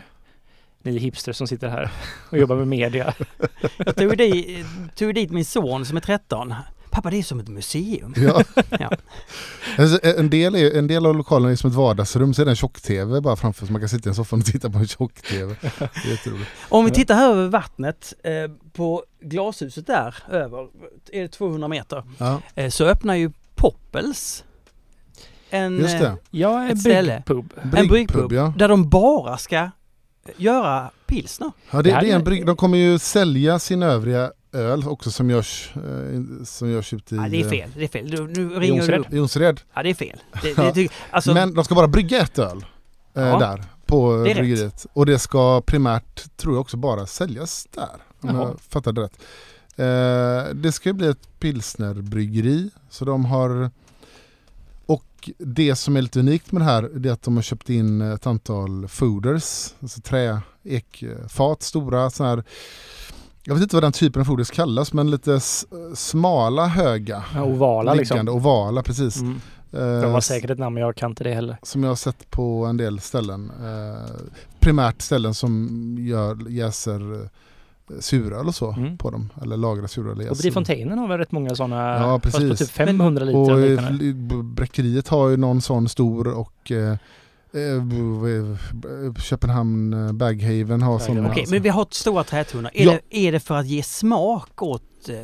ni hipsters som sitter här och jobbar med media.
Jag tog, dit, tog dit min son som är 13. Pappa det är som ett museum.
Ja.
Ja.
Alltså, en, del är, en del av lokalen är som ett vardagsrum så är det en tjock-tv bara framför så man kan sitta i en soffan och titta på en tjock-tv.
Om vi tittar här över vattnet eh, på glashuset där över, är det 200 meter,
Ja,
eh, så öppnar ju Poppels en,
just
eh,
det.
Ja,
Ett
en bryggpub.
en bryggpub
ja.
där de bara ska göra pilsner.
ja det,
Det
är en brygg, de kommer ju sälja sin övriga öl också som görs, eh, som görs ute i
Nej, det är
eh,
fel. Det är fel. Du, nu ringer
Jonsered.
du.
Jonsered.
Ja, det är fel. Det, det, alltså,
Men de ska bara brygga ett öl eh,
Ja.
där på
Det är rätt.
bryggeriet. Och det ska primärt, tror jag också, bara säljas där. Om
Jaha.
jag fattade rätt. Eh, det ska ju bli ett pilsnerbryggeri. Så de har... Och det som är lite unikt med det här det är att de har köpt in ett antal fooders. Alltså trä, ekfat, stora sådana här jag vet inte vad den typen av fooders kallas men lite smala, höga.
Ja, ovala liksom.
ovala precis.
Mm.
Eh,
De har säkert ett namn, jag kan inte det heller.
som jag har sett på en del ställen. Eh, primärt ställen som gör, jäser eh, suröl och så
Mm.
på dem. Eller lagrar suröl
Och
jäser.
Bryggfontänen har väl rätt många sådana,
Ja,
fast på
precis.
typ 500 liter
Och
och
bräckeriet har ju någon sån stor och eh, Köpenhamn eh, Baghaven har sådana.
Okej, men vi har stora trätunnor. Är,
Ja.
det, är det för att ge smak åt eh,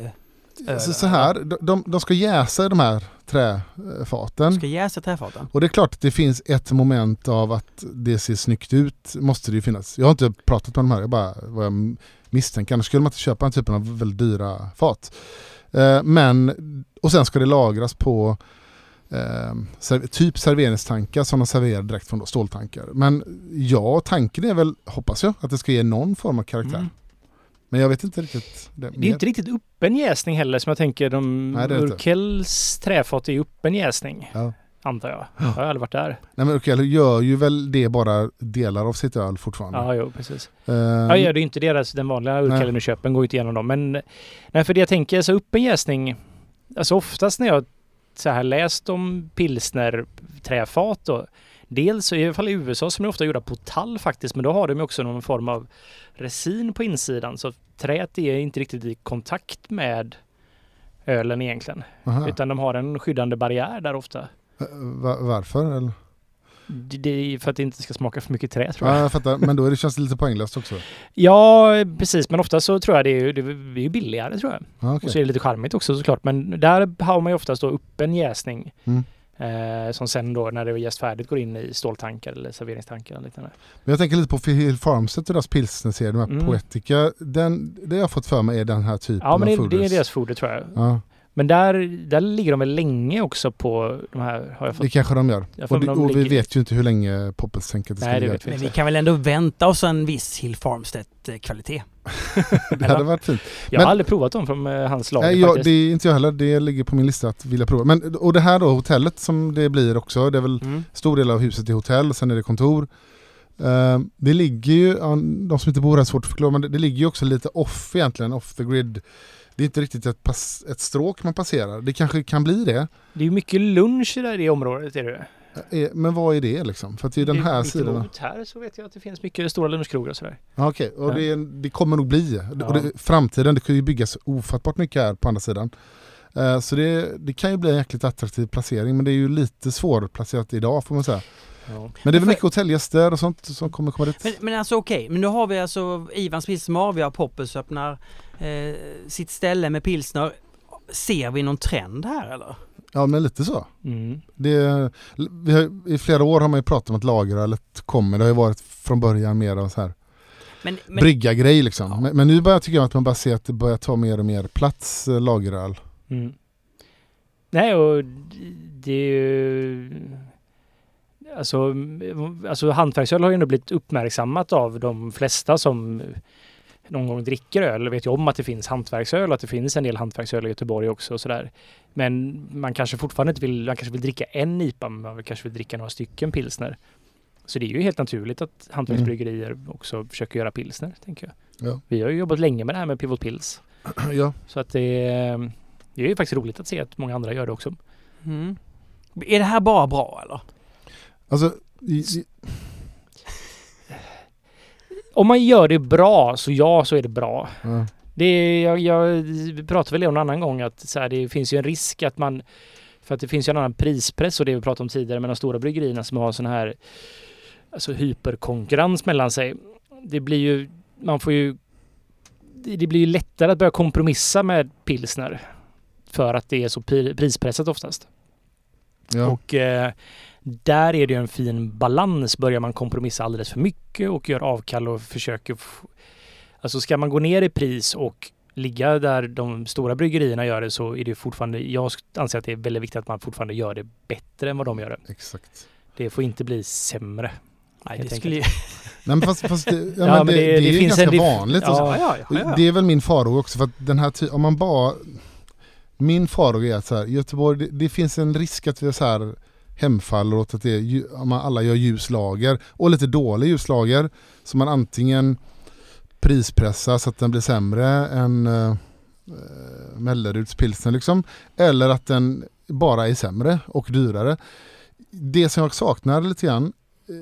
så,
ölen,
så här, de, de, ska jäsa de här träfaten.
Ska jäsa träfaten?
Och det är klart att det finns ett moment av att det ser snyggt ut, måste det ju finnas. Jag har inte pratat med de här, jag bara vad jag misstänker. Annars skulle man inte köpa den typen av väldigt dyra fat. Eh, men, och sen ska det lagras på eh, serv- typ serveringstankar som de serverar direkt från då, ståltankar. Men ja, tanken är väl, hoppas jag, att det ska ge någon form av karaktär.
Mm.
Men jag vet inte riktigt. Det,
Det är inte riktigt öppen jäsning heller som jag tänker. De,
Nej, det det.
Urkels träfat är ju öppen jäsning.
Ja.
Antar jag. Jag har aldrig varit där.
Nej men Urkel gör ju väl det bara delar av sitt öl fortfarande.
Ja, jo, precis.
Eh,
Ja, ja, det är ju inte deras, den vanliga urkällen i köpen går ju inte igenom dem. Men nej, för det jag tänker, så öppen jäsning, alltså oftast när jag så här läst om pilsner träfat då, dels i alla fall i USA som är ofta gjorda på tall faktiskt, men då har de också någon form av resin på insidan. Så träet är inte riktigt i kontakt med ölen egentligen.
aha.
Utan de har en skyddande barriär där ofta.
Va- varför? Eller?
Det är för att det inte ska smaka för mycket trä tror jag.
Ja, jag fattar. Men då är det, känns det lite poänglöst också.
Ja, precis. Men ofta så tror jag det är, det är billigare tror jag.
Ja, okej.
Och så är det lite charmigt också såklart. Men där har man ju oftast då öppen jäsning.
Mm.
Eh, som sen då när det är jäst färdigt går in i ståltankar eller serveringstankar.
Men jag tänker lite på Hill Farmstead och deras pilsnerserie, de här
Mm.
Poetica. Den, det jag har fått för mig är den här typen
Ja men det,
av
det är
fooders.
deras foder tror jag.
Ja,
Men där, där ligger de väl länge också på de här har jag fått.
det kanske de gör. Och,
de
och vi vet ju inte hur länge Poppels tänker att det ska
Nej, det
ligga.
vet vi
Men vi kan väl ändå vänta oss en viss Hill Farmstead-kvalitet?
Det hade varit fint.
Jag
men-
har aldrig provat dem från eh, hans lager
Nej, jag, det är inte jag heller. Det ligger på min lista att vilja prova. Men, och det här då, hotellet som det blir också. Det är väl
Mm.
stor del av huset är hotell, sen är det kontor. Eh, det ligger ju, de som inte bor här är svårt att förklara, men det, det ligger ju också lite off egentligen, off the grid. Det är inte riktigt ett, pass, ett stråk man passerar. Det kanske kan bli det.
Det är mycket lunch där i det området. Är det.
Eh, Men vad är det liksom? För att det är den här
Mitt
sidan.
här så vet jag att det finns mycket stora lunchkrogar och sådär.
Okej, och
Ja.
det, det kommer nog bli.
Ja.
Och det, framtiden, det kan ju byggas ofattbart mycket här på andra sidan. Eh, Så det, det kan ju bli en jäkligt attraktiv placering men det är ju lite svårplacerat idag får man säga.
Ja.
Men det är väl mycket hotellgäster och sånt som kommer komma dit.
Men, men alltså okej, men nu har vi alltså Ivans Pilsner, vi har Poppels öppnar eh, sitt ställe med pilsner. Ser vi någon trend här eller?
Ja men lite så.
Mm.
Det, vi har, I flera år har man ju pratat om att lagerölet kommer. Det har ju varit från början mer av så här
Men, men
brygga-grej liksom.
Ja.
Men, men nu börjar jag tycka att man bara ser att det börjar ta mer och mer plats eh, lageröl.
Mm. Nej, och det är ju... Alltså, mm, alltså hantverksöl har ju ändå blivit uppmärksammat av de flesta som någon gång dricker öl. Vet ju om att det finns hantverksöl, att det finns en del hantverksöl i Göteborg också och sådär. Men man kanske fortfarande inte vill, man kanske vill dricka en IPA, men man kanske vill dricka några stycken pilsner. Så det är ju helt naturligt att hantverksbryggerier också försöker göra pilsner, tänker jag.
Ja.
Vi har ju jobbat länge med det här med Pivot Pils.
ja.
Så att det, är- det är ju faktiskt roligt att se att många andra gör det också.
mm. Är det här bara bra eller?
Alltså,
Om man gör det bra, så ja, så är det bra.
ja.
Det är, jag, jag vi pratade väl om en annan gång att så här, det finns ju en risk att man för att det finns ju en annan prispress och det vi pratade om tidigare med de stora bryggerierna som har sån här alltså hyperkonkurrens mellan sig. Det blir ju, man får ju det blir ju lättare att börja kompromissa med pilsner för att det är så pri- prispressat oftast.
ja.
Och eh, där är det ju en fin balans. Börjar man kompromissa alldeles för mycket och gör avkall och försöker... Alltså ska man gå ner i pris och ligga där de stora bryggerierna gör det så är det fortfarande... Jag anser att det är väldigt viktigt att man fortfarande gör det bättre än vad de gör det.
Exakt.
Det får inte bli sämre.
Nej, det skulle ju...
Nej, men fast, fast det, ja,
Ja,
men det,
det-
det, är
finns
ganska
en
vanligt. och så.
Ja.
ja, ja, ja.
Det är väl min farhåga också för att den här ty- om man bara Min farhåga är att så här, Göteborg, det, det finns en risk att vi är så här hemfaller åt att det är, man alla gör ljuslager och lite dålig ljuslager så man antingen prispressar så att den blir sämre än eh, eh, uh, Melleruds pilsner liksom eller att den bara är sämre och dyrare. Det som jag saknar lite grann eh,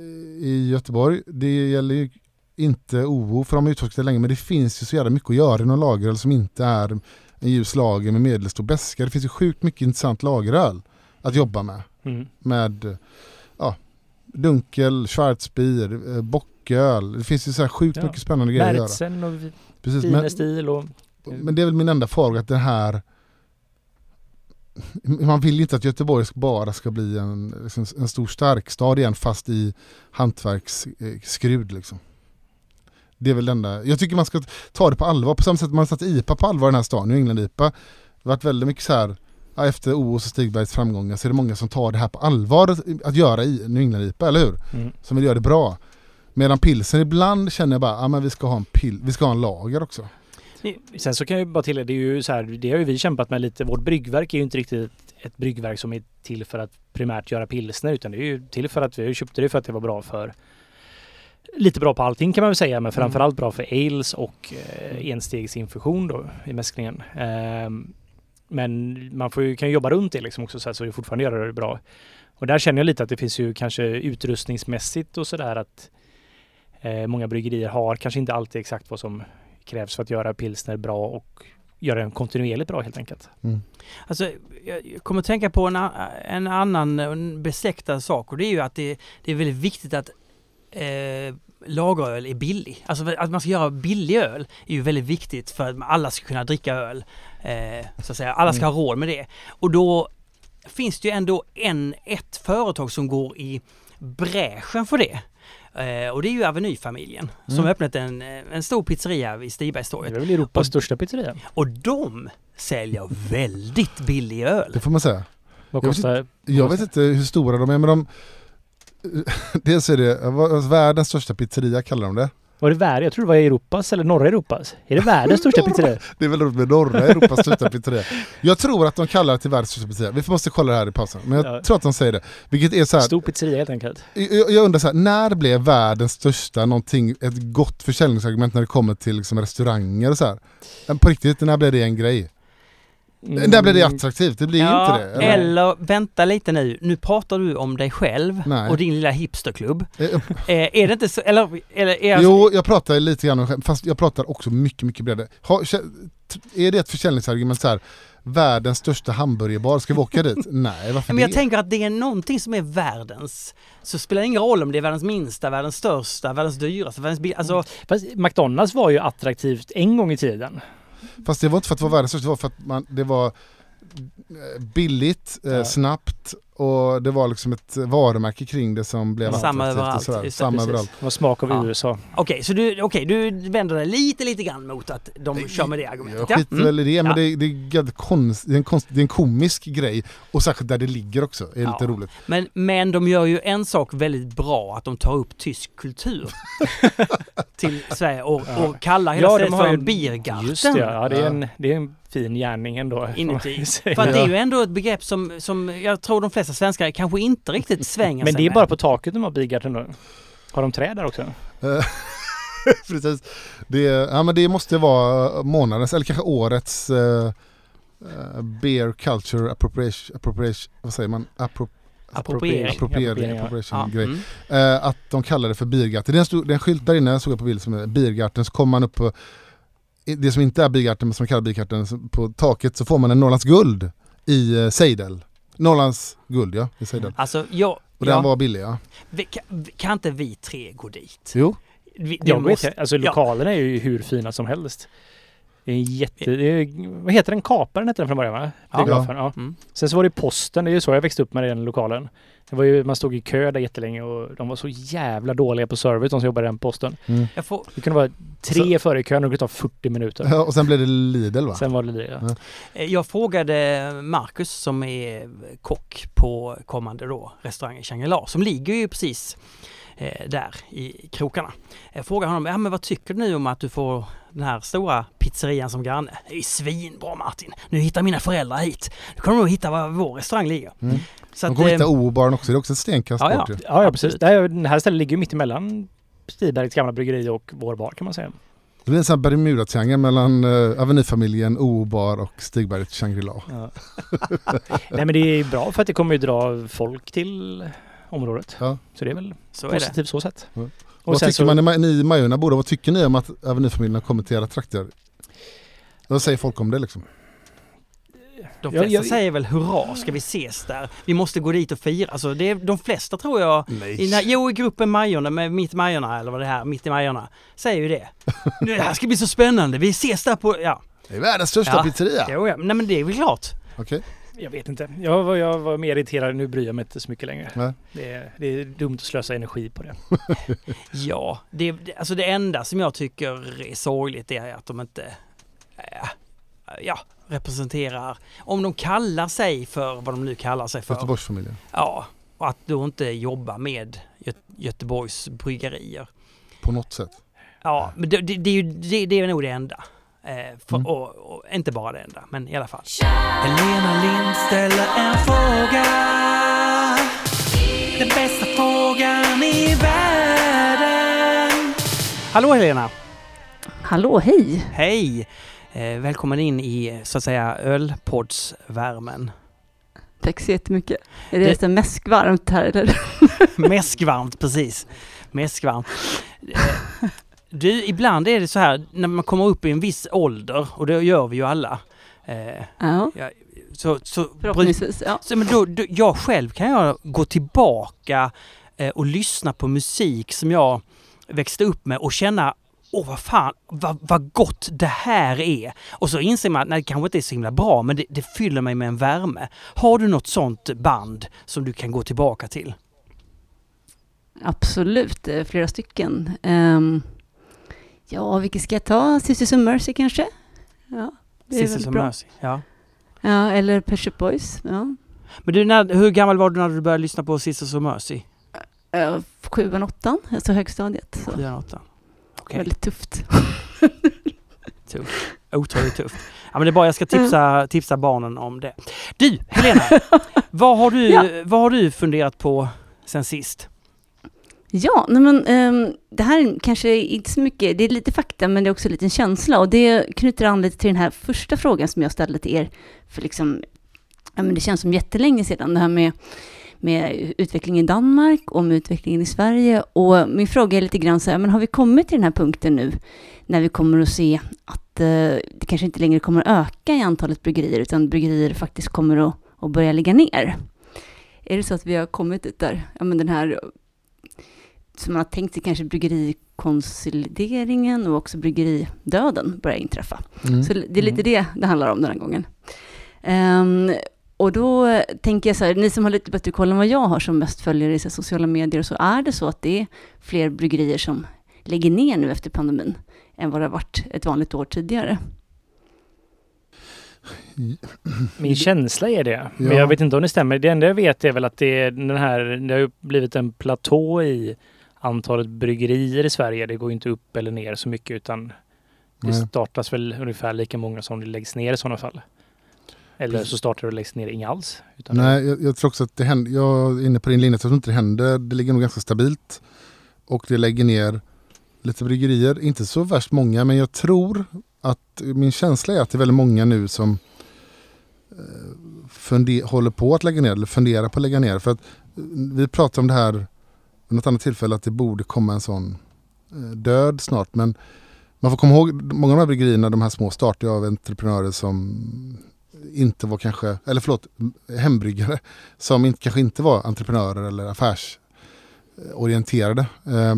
i Göteborg, det gäller ju inte OO för de har utforskat det länge men det finns ju så jävla mycket att göra i någon lageröl som inte är en ljus lager med medelstor beska. Det finns ju sjukt mycket intressant lageröl att jobba med.
Mm.
Med ja, dunkel, schwarzbier, eh, bocköl. Det finns ju så här sjukt
Ja.
mycket spännande grejer att göra.
Märtsen och
Precis, men,
och...
men det är väl min enda farhåga att det här man vill inte att Göteborg bara ska bli en, liksom, en stor stark stad igen fast i hantverksskrud liksom. Det är väl det enda. Jag tycker man ska ta det på allvar på samma sätt man tagit IPA på allvar i den här staden, New England-IPA. Det har varit väldigt mycket så här ja, efter OS och Stigbergs framgångar så är det många som tar det här på allvar att göra i New England-IPA, eller hur?
Mm.
Som vill göra det bra. Medan pilsen ibland känner jag bara, ja men vi ska ha en pil, vi ska ha en lager också.
Sen så kan jag ju bara tillägga, det är ju så här, det har ju vi kämpat med lite. Vårt bryggverk är ju inte riktigt ett, ett bryggverk som är till för att primärt göra pilsner utan det är ju till för att vi köpte det för att det var bra för lite bra på allting kan man väl säga men framförallt bra för ales och eh, enstegsinfusion då i mäsklingen. Ehm, men man får ju, kan ju jobba runt det liksom också så, här, så vi fortfarande gör det bra. Och där känner jag lite att det finns ju kanske utrustningsmässigt och sådär att eh, många bryggerier har kanske inte alltid exakt vad som krävs för att göra pilsner bra och göra den kontinuerligt bra helt enkelt.
Alltså, jag kommer att tänka på en, en annan en besläktad sak och det är ju att det, det är väldigt viktigt att eh, lageröl är billig. Alltså att man ska göra billig öl är ju väldigt viktigt för att alla ska kunna dricka öl. Eh, så att säga. Alla ska ha råd med det. Och då finns det ju ändå en, ett företag som går i bräschen för det. Eh, och det är ju Avenyfamiljen som
Mm.
har öppnat en, eh, en stor pizzeria vid
Det
Stigbergstorget.
är väl Europas
Och-
största pizzeria.
Och de säljer väldigt billig öl.
Det får man säga.
Vad
Jag vet
kostar...
Jag vet inte hur stora de är men de Dels är det vad- världens största pizzeria kallar de det.
Var det värre? Jag tror det var Europas eller norra Europas. Är det världens största pizzeria?
Det är väl roligt med norra Europas största pizzeria. Jag tror att de kallar det till världens största pizzeria. Vi måste kolla det här i pausen. Men jag
Ja.
tror att de säger det. Vilket är så här,
Stor pizzeria helt enkelt.
jag, jag undrar så här, när blev världens största någonting ett gott försäljningsargument när det kommer till liksom restauranger och så här? På riktigt, när blev det en grej?
Mm.
När blev det attraktivt? Det blir
Ja,
inte det. eller?
eller vänta lite nu. Nu pratar du om dig själv
Nej.
och din lilla hipsterklubb.
Eh,
Eh, är det inte så, eller, eller är
Jo, jag pratar lite grann om själv, fast jag pratar också mycket, mycket bredare. Ha, är det ett försäljningsargument så här, världens största hamburgerbar, ska vi åka dit? Nej, varför
men jag
det?
tänker att det är någonting som är världens, så spelar det ingen roll om det är världens minsta, världens största, världens dyraste, världens bil, alltså
Fast McDonalds var ju attraktivt en gång i tiden.
Fast det var inte för att det var världens största, det var för att man, det var eh, billigt, eh, snabbt och det var liksom ett varumärke kring det som blev
Samma överallt,
sådär.
det,
Samma
precis.
överallt.
Det var smak av
Ja.
USA.
Okej, så du, okej, du vänder dig lite, lite grann mot att de kör med det argumentet.
Jag skiter
Mm.
väl i det, men
Ja.
det, det, är konst, det, är en konst, det är en komisk grej. Och särskilt där det ligger också, är
Ja.
lite roligt.
Men, men de gör ju en sak väldigt bra, att de tar upp tysk kultur till Sverige och,
Ja.
och kallar hela
Ja,
stället för en Biergarten.
Just det, ja, det är,
Ja.
en, det är en fin gärning ändå.
Inuti. För att det är ju ändå ett begrepp som, som jag tror de flesta svenskar kanske inte riktigt svänger
Men det är bara på taket de har Biergarten då? Har de träd där också?
Eh, Precis. Det, ja, men det måste vara månadens, eller kanske årets eh, eh, Beer Culture Appropriation, appropriation vad säger man? Appro,
Appropriering.
appropriering,
Appropriering, ja.
appropriation
Ja,
grej.
mm.
Eh, att de kallar det för Biergarten. Det är en, skylt där inne, såg jag på bild som är Biergarten, så kommer man upp på det som inte är Biergarten men som kallar Biergarten, så på taket så får man en Norrlands guld i eh, Seidel. Norrlands guld ja, i Seidel.
Alltså, jag,
Och den
ja,
var billig ja.
vi, kan, kan inte vi tre gå dit?
Jo.
Vi, det
Jag
måste-
vet, alltså
ja.
lokalerna är ju hur fina som helst. Det är en jätte... Det är, vad heter den? Kaparen hette den från början va?
Ja.
Ja.
Mm.
Sen så var det posten, det är ju så jag växte upp med den lokalen. Det var ju, man stod i kö där jättelänge och de var så jävla dåliga på service de som jobbade i den posten.
Mm.
Jag får,
Det kunde vara tre före i kön och det kunde ta 40 minuter.
Ja, Och sen blev det Lidl va?
Sen var det det. Ja.
Eh, Jag frågade Marcus som är kock på kommande då restaurangen Shangri-La som ligger ju precis eh, där i krokarna. Jag frågade honom, ja men vad tycker du nu om att du får den här stora pizzerian som granne? Det är ju svinbra Martin! Nu hittar mina föräldrar hit. Nu kommer de att hitta var vår restaurang ligger.
Mm.
Så
De kommer
eh,
hitta O-baren också, det är också ett stenkast
Ja, ja.
bort ju.
Ja, ja precis. Det här, den här stället ligger ju mitt emellan Stibergs gamla bryggeri och vår bar kan man säga.
Det blir en sån här Bermuda-triangel mellan uh, Avenyfamiljen, O-bar och Stigberget Shangri-La.
Ja. Nej men det är bra för att det kommer ju dra folk till området.
Ja.
Så det är väl
så är det.
positivt så sätt.
Ja.
Och
Vad
sen
tycker
så,
man, ni Majorna borde, vad tycker ni om att Avenyfamiljen har kommit till era trakter? Vad säger folk om det liksom?
De flesta
jag-
säger väl hurra, ska vi ses där? Vi måste gå dit och fira. Alltså det är, de flesta tror jag
Nej.
I, när, jo, i gruppen Majorna med Mitt Majorna eller vad det här, Mitt i Majorna, säger ju det. Nu, det här ska bli så spännande, vi ses där på, ja.
Det är världens största
Ja.
pizzeria.
Jo, ja. Nej men det är väl klart.
Okej.
jag vet inte. Jag var, jag var mer irriterad, nu bryr jag mig inte så mycket längre.
Nej.
Det är, det är dumt att slösa energi på det.
Ja, det, det, alltså det enda som jag tycker är sorgligt är att de inte, äh, ja, representerar, om de kallar sig för vad de nu kallar sig för.
Göteborgsfamiljen.
Ja, och att då inte jobba med Gö Göteborgs bryggerier.
På något sätt.
Ja, men det, det, det, är ju, det, det är nog det enda. Eh, för,
Mm.
och, och, inte bara det enda, men i alla fall.
Helena Lind ställer en fråga. Den bästa frågan i världen.
Hallå Helena!
Hallå, hej!
Hej! Eh, välkommen in i så att säga ölpoddsvärmen.
Tack så jättemycket. Är det,
Det-
det... mäskvarmt här eller?
Mäskvarmt, precis. Mäskvarmt. Eh, Du, ibland är det så här när man kommer upp i en viss ålder, och det gör vi ju alla. Eh,
Ja,
ja, så, så,
förhoppningsvis. Ja.
Så, men då, då, jag själv kan jag gå tillbaka eh, och lyssna på musik som jag växte upp med och känna Åh vad fan, vad, vad gott det här är! Och så inser man att nej, det kanske inte är så himla bra men det, det fyller mig med en värme. Har du något sånt band som du kan gå tillbaka till?
Absolut, eh, flera stycken. Ehm, ja, vilket ska jag ta? Sisters of Mercy kanske? Ja,
Sisters of. Mercy. Ja.
Ja, eller Pet Shop Boys. Ja.
Men du, när, hur gammal var du när du började lyssna på Sisters of Mercy?
Uh, sjuan, åttan, alltså högstadiet. Så.
Sjuan, åttan? Okej,
Väldigt tufft.
otroligt tufft. Ja men det är bara jag ska tipsa, tipsa barnen om det. Du, Helena! vad, har du,
Ja.
vad har du funderat på sen sist?
Ja, nej men, ehm, det här är kanske inte så mycket, det är lite fakta men det är också en liten känsla och det knyter an lite till den här första frågan som jag ställde till er för liksom, ja men det känns som jättelänge sedan det här med, med utvecklingen i Danmark och med utvecklingen i Sverige och min fråga är lite grann så här, men har vi kommit till den här punkten nu när vi kommer att se att eh, det kanske inte längre kommer att öka i antalet bryggerier utan bryggerier faktiskt kommer att, att börja lägga ner? Är det så att vi har kommit dit där, ja men den här som man har tänkt sig kanske bryggerikonsolideringen och också bryggeridöden börjar inträffa.
Mm.
Så det är lite det det handlar om den här gången. Ehm, och då tänker jag så här, ni som har lite bättre koll än vad jag har som mest följer i sociala medier och så, är det så att det är fler bryggerier som lägger ner nu efter pandemin än vad det har varit ett vanligt år tidigare?
Min känsla är det. Men
Ja.
jag vet inte om det stämmer. Det enda jag vet är väl att det, är den här, det har blivit en platå i antalet bryggerier i Sverige. Det går inte upp eller ner så mycket utan det
Nej.
startas väl ungefär lika många som det läggs ner i sådana fall. Eller så startar det och läggs ner inga alls. Utan
Nej, jag, jag tror också att det händer, jag är inne på din linje, jag tror inte det händer, det ligger nog ganska stabilt. Och det lägger ner lite bryggerier, inte så värst många, men jag tror att min känsla är att det är väldigt många nu som eh, funde, håller på att lägga ner eller funderar på att lägga ner. För att eh, vi pratade om det här vid något annat tillfälle att det borde komma en sån eh, död snart. Men man får komma ihåg, många av de här bryggerierna, de här små, startade av entreprenörer som inte var kanske, eller förlåt, hembryggare som inte, kanske inte var entreprenörer eller affärsorienterade. Eh,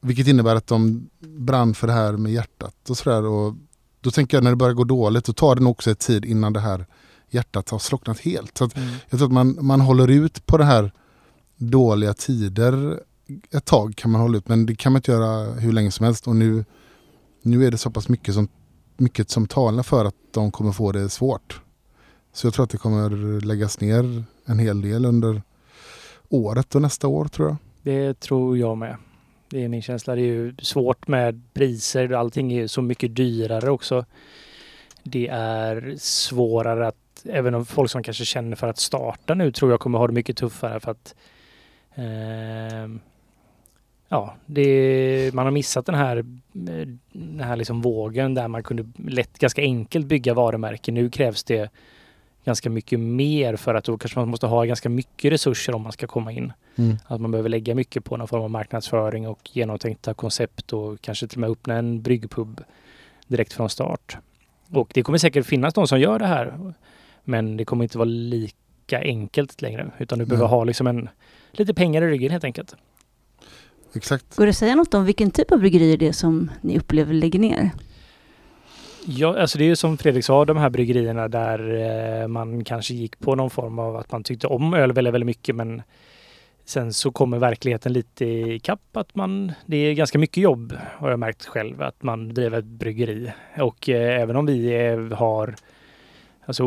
vilket innebär att de brann för det här med hjärtat och sådär. Och då tänker jag när det börjar gå dåligt, då tar det nog också ett tid innan det här hjärtat har slocknat helt. Så att
Mm.
jag tror att man, man håller ut på det här dåliga tider ett tag kan man hålla ut men det kan man inte göra hur länge som helst och nu, nu är det så pass mycket som, mycket som talar för att de kommer få det svårt. Så jag tror att det kommer läggas ner en hel del under året och nästa år tror jag.
Det tror jag med. Det är min känsla. Det är ju svårt med priser. Allting är ju så mycket dyrare också. Det är svårare att, även om folk som kanske känner för att starta nu tror jag kommer ha det mycket tuffare för att eh, Ja, det, man har missat den här, den här liksom vågen där man kunde lätt, ganska enkelt bygga varumärken. Nu krävs det ganska mycket mer för att då kanske man måste ha ganska mycket resurser om man ska komma in.
Mm.
Att man behöver lägga mycket på någon form av marknadsföring och genomtänkta koncept och kanske till och med öppna en bryggpub direkt från start. Och det kommer säkert finnas de som gör det här. Men det kommer inte vara lika enkelt längre. Utan du behöver
Nej.
ha liksom en, lite pengar i ryggen helt enkelt.
Exakt.
Går det att säga något om vilken typ av bryggerier det är som ni upplever lägger ner?
Ja, alltså det är ju som Fredrik sa, de här bryggerierna där eh, man kanske gick på någon form av att man tyckte om öl väldigt, väldigt mycket men sen så kommer verkligheten lite i kapp att man, det är ganska mycket jobb har jag märkt själv att man driver ett bryggeri och eh, även om vi är, har Alltså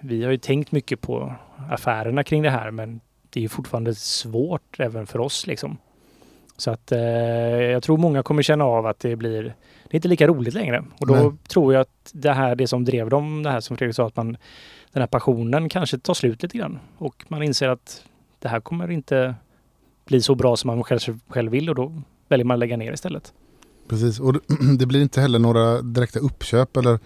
vi har ju tänkt mycket på affärerna kring det här men det är ju fortfarande svårt även för oss liksom. Så att eh, jag tror många kommer känna av att det blir det är inte lika roligt längre. Och då
Nej.
tror jag att det här, det som drev dem, det här som Fredrik sa, att man, den här passionen kanske tar slut lite grann. Och man inser att det här kommer inte bli så bra som man själv, själv vill och då väljer man att lägga ner istället.
Precis, och det- blir inte heller några direkta uppköp eller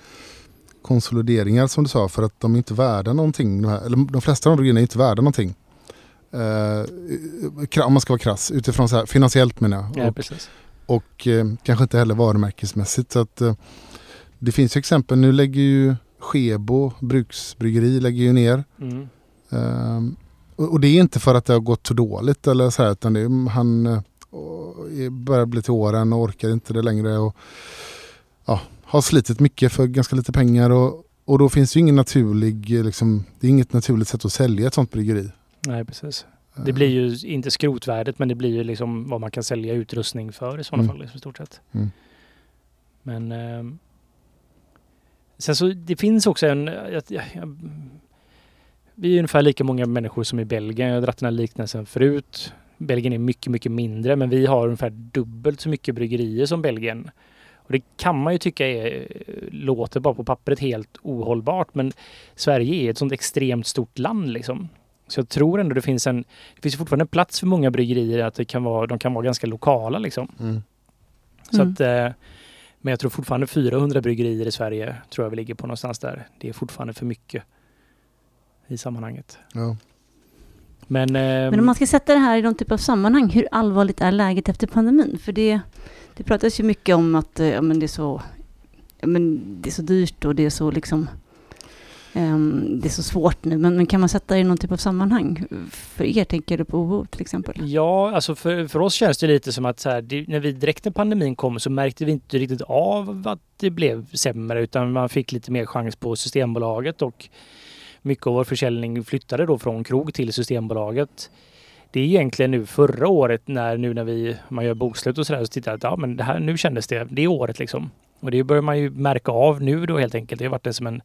konsolideringar som du sa för att de är inte värda någonting. De, här, eller de flesta av de grejerna är inte värda någonting. Eh, om man ska vara krass, utifrån så här, finansiellt menar jag.
Ja,
Och,
precis.
och eh, kanske inte heller varumärkesmässigt. Så att, eh, det finns ju exempel, nu lägger ju Skebo bruksbryggeri lägger ju ner.
Mm.
Ehm, och, och det är inte för att det har gått så dåligt eller så här, utan det är, han eh, och är- börjar bli till åren och orkar inte det längre. Och, ja, har slitit mycket för ganska lite pengar och, och då finns ju ingen naturlig, liksom, det är inget naturligt sätt att sälja ett sånt bryggeri.
Nej, precis. Det blir ju inte skrotvärdet men det blir ju liksom vad man kan sälja utrustning för i sådana
Mm.
fall liksom, i stort sett.
Mm.
Men ehm, sen så det finns också en... Jag, jag, jag, vi är ungefär lika många människor som i Belgien. Jag har dragit den här liknelsen förut. Belgien är mycket, mycket mindre men vi har ungefär dubbelt så mycket bryggerier som Belgien. Och det kan man ju tycka är, låter bara på pappret helt ohållbart men Sverige är ett sånt extremt stort land liksom. Så jag tror ändå det finns en, det finns fortfarande plats för många bryggerier att det kan vara, de kan vara ganska lokala liksom.
Mm.
Så
Mm.
att, eh, men jag tror fortfarande 400 bryggerier i Sverige tror jag vi ligger på någonstans där. Det är fortfarande för mycket i sammanhanget.
Ja.
Men, ehm,
Men om man ska sätta det här i någon typ av sammanhang, hur allvarligt är läget efter pandemin? För det, det pratas ju mycket om att eh, ja, men det, är så, ja, men det är så dyrt och det är så liksom Ehm, det är så svårt nu, men, men kan man sätta det i någon typ av sammanhang? För er tänker du på OO till exempel?
Ja, alltså för, för oss känns det lite som att så här, det, när vi direkt när pandemin kom så märkte vi inte riktigt av att det blev sämre utan man fick lite mer chans på Systembolaget och mycket av vår försäljning flyttade då från krog till Systembolaget. Det är egentligen nu förra året när nu när vi, man gör bokslut och sådär så tittar jag att ja men det här, nu kändes det, det året liksom. Och det börjar man ju märka av nu då helt enkelt. Det har varit det som en,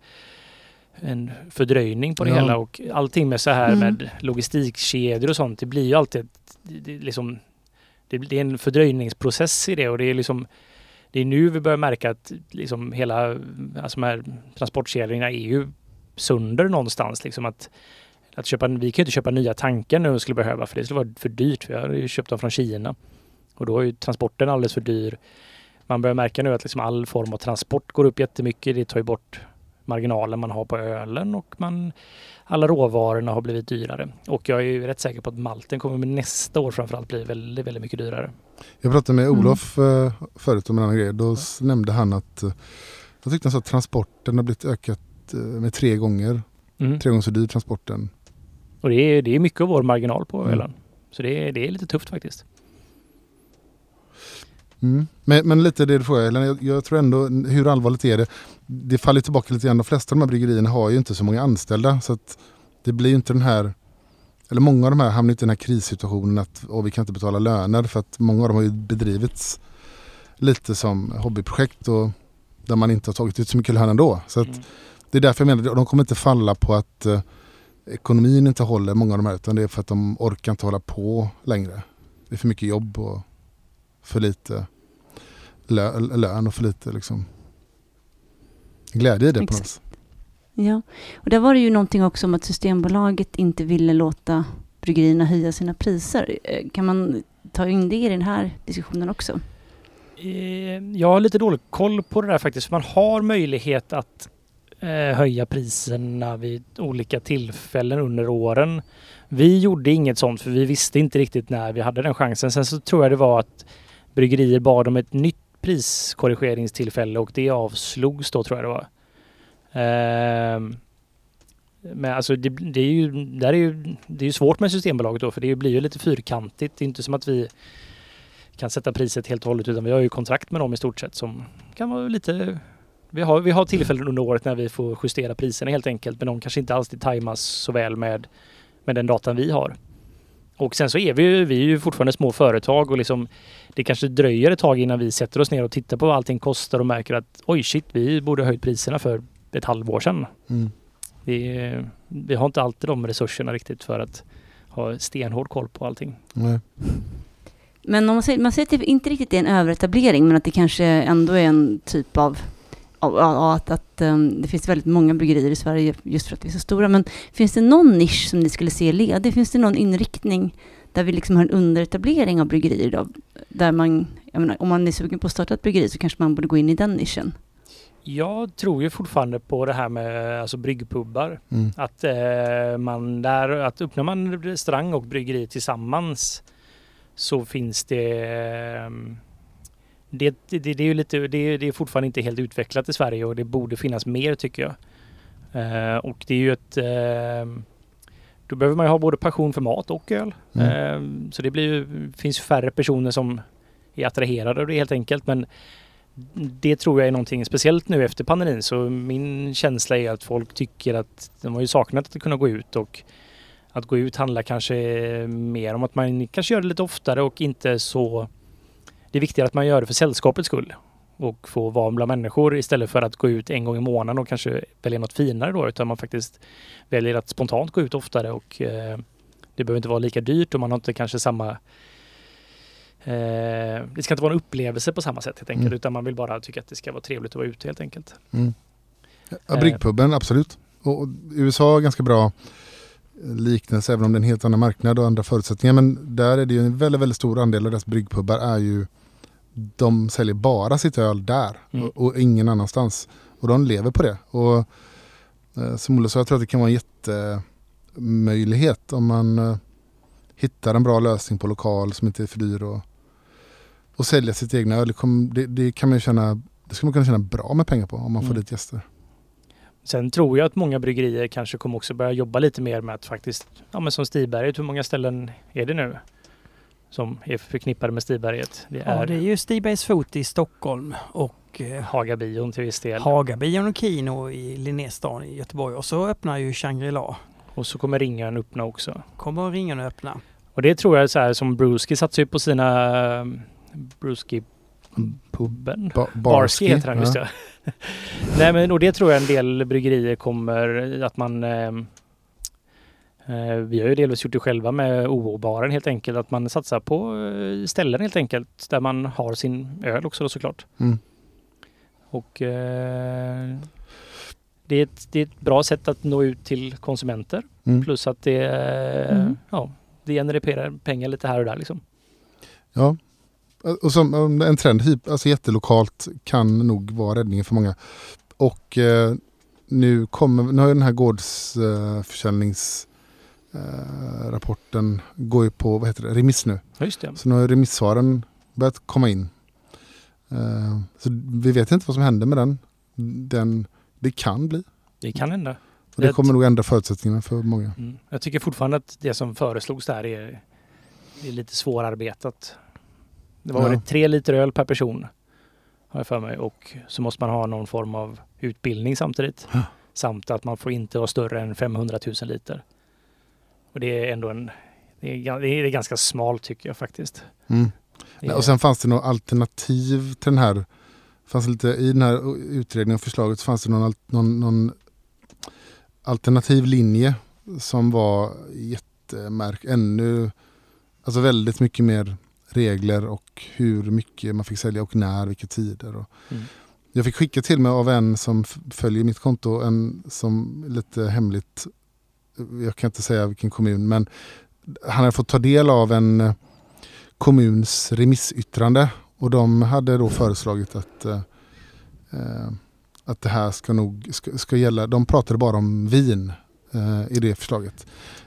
en fördröjning på det
Ja.
hela och allting med så här
Mm.
med logistikkedjor och sånt. Det blir ju alltid ett, det, liksom, det, det är en fördröjningsprocess i det och det är liksom det är nu vi börjar märka att liksom hela alltså här transportkedjorna är ju sönder någonstans. Liksom att, att köpa, vi kan ju inte köpa nya tankar nu om vi skulle behöva för det skulle vara för dyrt. Vi har ju köpt dem från Kina. Och då är ju transporten alldeles för dyr. Man börjar märka nu att liksom all form av transport går upp jättemycket. Det tar ju bort marginalen man har på ölen och man, alla råvarorna har blivit dyrare. Och jag är ju rätt säker på att malten kommer med nästa år framförallt bli väldigt, väldigt mycket dyrare.
Jag pratade med
Mm.
Olof eh, förut om en annan grej. Då s- nämnde han att eh, jag tyckte han sa att transporten har blivit ökat eh, med tre gånger.
Mm.
Tre gånger så dyr transporten.
Och det är, det är mycket av vår marginal på
Mm.
ölen. Så det är, det är lite tufft faktiskt.
Mm. Men, men lite det du frågar jag, jag tror ändå, hur allvarligt är det? Det faller tillbaka lite grann, de flesta av de här bryggerierna har ju inte så många anställda så att det blir ju inte den här, eller många av de här hamnar inte i den här krissituationen att åh, vi kan inte betala löner för att många av dem har ju bedrivits lite som hobbyprojekt och där man inte har tagit ut så mycket lön ändå. Så att
Mm.
det är därför jag menar, de kommer inte falla på att eh, ekonomin inte håller många av de här utan det är för att de orkar inte hålla på längre. Det är för mycket jobb och för lite lö, lön och för lite liksom glädje i det på något
Exakt.
sätt.
Ja, och där var det ju någonting också om att Systembolaget inte ville låta bryggerierna höja sina priser. Eh, Kan man ta in det i den här diskussionen också?
Eh, Jag har lite dålig koll på det där faktiskt. Man har möjlighet att eh, höja priserna vid olika tillfällen under åren. Vi gjorde inget sånt för vi visste inte riktigt när vi hade den chansen. Sen så tror jag det var att bryggerier bad om ett nytt priskorrigeringstillfälle och det avslogs då tror jag det var. Ehm, Men alltså det, det är ju, där är ju, det är ju svårt med Systembolaget då för det blir ju lite fyrkantigt. Det är inte som att vi kan sätta priset helt och hållet utan vi har ju kontrakt med dem i stort sett som kan vara lite vi har, vi har tillfällen under året när vi får justera priserna helt enkelt men de kanske inte alltid tajmas så väl med, med den datan vi har. Och sen så är vi ju, vi är ju fortfarande små företag och liksom det kanske dröjer ett tag innan vi sätter oss ner och tittar på vad allting kostar och märker att oj shit, vi borde ha höjt priserna för ett halvår sedan.
Mm.
Vi, vi har inte alltid de resurserna riktigt för att ha stenhård koll på allting.
Nej.
Men om man säger, man säger att det inte riktigt är en överetablering, men att det kanske ändå är en typ av att, att um, det finns väldigt många bryggerier i Sverige just för att vi är så stora. Men finns det någon nisch som ni skulle se ledig? Finns det någon inriktning där vi liksom har en underetablering av bryggerier idag? Där man, jag menar, om man är sugen på att starta ett bryggeri så kanske man borde gå in i den nischen.
Jag tror ju fortfarande på det här med alltså bryggpubbar.
Mm.
Att eh, man där, att öppnar man restaurang och bryggeri tillsammans så finns det eh, det, det, det, är ju lite, det, det är fortfarande inte helt utvecklat i Sverige och det borde finnas mer tycker jag. Eh, och det är ju ett eh, då behöver man ju ha både passion för mat och öl.
Mm.
Eh, så det blir ju, finns färre personer som är attraherade av det helt enkelt. Men det tror jag är någonting speciellt nu efter pandemin. Så min känsla är att folk tycker att de har ju saknat att kunna gå ut och att gå ut handlar kanske mer om att man kanske gör det lite oftare och inte så... Det är viktigare att man gör det för sällskapets skull och få vara bland människor istället för att gå ut en gång i månaden och kanske välja något finare då utan man faktiskt väljer att spontant gå ut oftare och eh, det behöver inte vara lika dyrt och man har inte kanske samma Eh, det ska inte vara en upplevelse på samma sätt helt enkelt
Mm.
utan man vill bara tycka att det ska vara trevligt att vara ute helt enkelt.
Mm.
Eh.
Ja, bryggpuben, absolut. Och, och USA har ganska bra eh, liknelse även om det är en helt annan marknad och andra förutsättningar. Men där är det ju en väldigt, väldigt stor andel av deras bryggpubbar är ju de säljer bara sitt öl där
Mm.
och, och ingen annanstans. Och de lever på det. Och eh, som Olle sa, jag tror att det kan vara en jättemöjlighet om man eh, hittar en bra lösning på lokal som inte är för dyr och, och sälja sitt egna öl. Det, det, kan man känna, det ska man kunna tjäna bra med pengar på om man får
Mm.
dit gäster.
Sen tror jag att många bryggerier kanske kommer också börja jobba lite mer med att faktiskt, ja men som Stiberget, hur många ställen är det nu? Som är förknippade med Stiberget? Det
Ja,
är,
det är ju Stibergs Fot i Stockholm och eh,
Hagabion till viss del.
Hagabion och Kino i Linnéstan i Göteborg. Och så öppnar ju Shangri-La.
Och så kommer Ringön öppna också.
Kommer ringen att öppna.
Och det tror jag är så här som Bruski satsar ju på sina um, Bruski
På
Bubben.
ba
Barski heter han, just
ja.
det. Nej men och det tror jag en del bryggerier kommer att man ehm, eh, vi har ju delvis gjort det själva med OO-baren helt enkelt. Att man satsar på eh, ställen helt enkelt där man har sin öl också då såklart.
Mm.
Och eh, det, är ett, det är ett bra sätt att nå ut till konsumenter.
Mm.
Plus att det, eh,
Mm.
ja, det genererar pengar lite här och där liksom.
Ja. Och som en trend, hyp- alltså jättelokalt kan nog vara räddningen för många. Och eh, nu kommer, nu har ju den här gårdsförsäljningsrapporten eh, rapporten går ju på, vad heter det, remiss nu.
Just det.
Så nu har remissvaren börjat komma in. Eh, så vi vet inte vad som händer med den. den det kan bli.
Det kan hända.
Och det
Det-
kommer nog ändra förutsättningarna för många.
Mm. Jag tycker fortfarande att det som föreslogs där är, är lite svårarbetat. Det var
Ja.
väl tre liter öl per person har jag för mig och så måste man ha någon form av utbildning samtidigt.
Ja.
Samt att man får inte vara större än 500 000 liter. Och det är ändå en det är, det är ganska smalt tycker jag faktiskt.
Mm.
Är-
och sen fanns det något alternativ till den här. Fanns lite, I den här utredningen och förslaget fanns det någon, någon, någon alternativ linje som var jättemärk, ännu, alltså väldigt mycket mer regler och hur mycket man fick sälja och när, vilka tider. Och
Mm.
Jag fick skicka till mig av en som följer mitt konto, en som lite hemligt, jag kan inte säga vilken kommun, men han hade fått ta del av en eh, kommuns remissyttrande och de hade då föreslagit att, eh, eh, att det här ska nog ska, ska gälla, de pratade bara om vin eh, i det förslaget.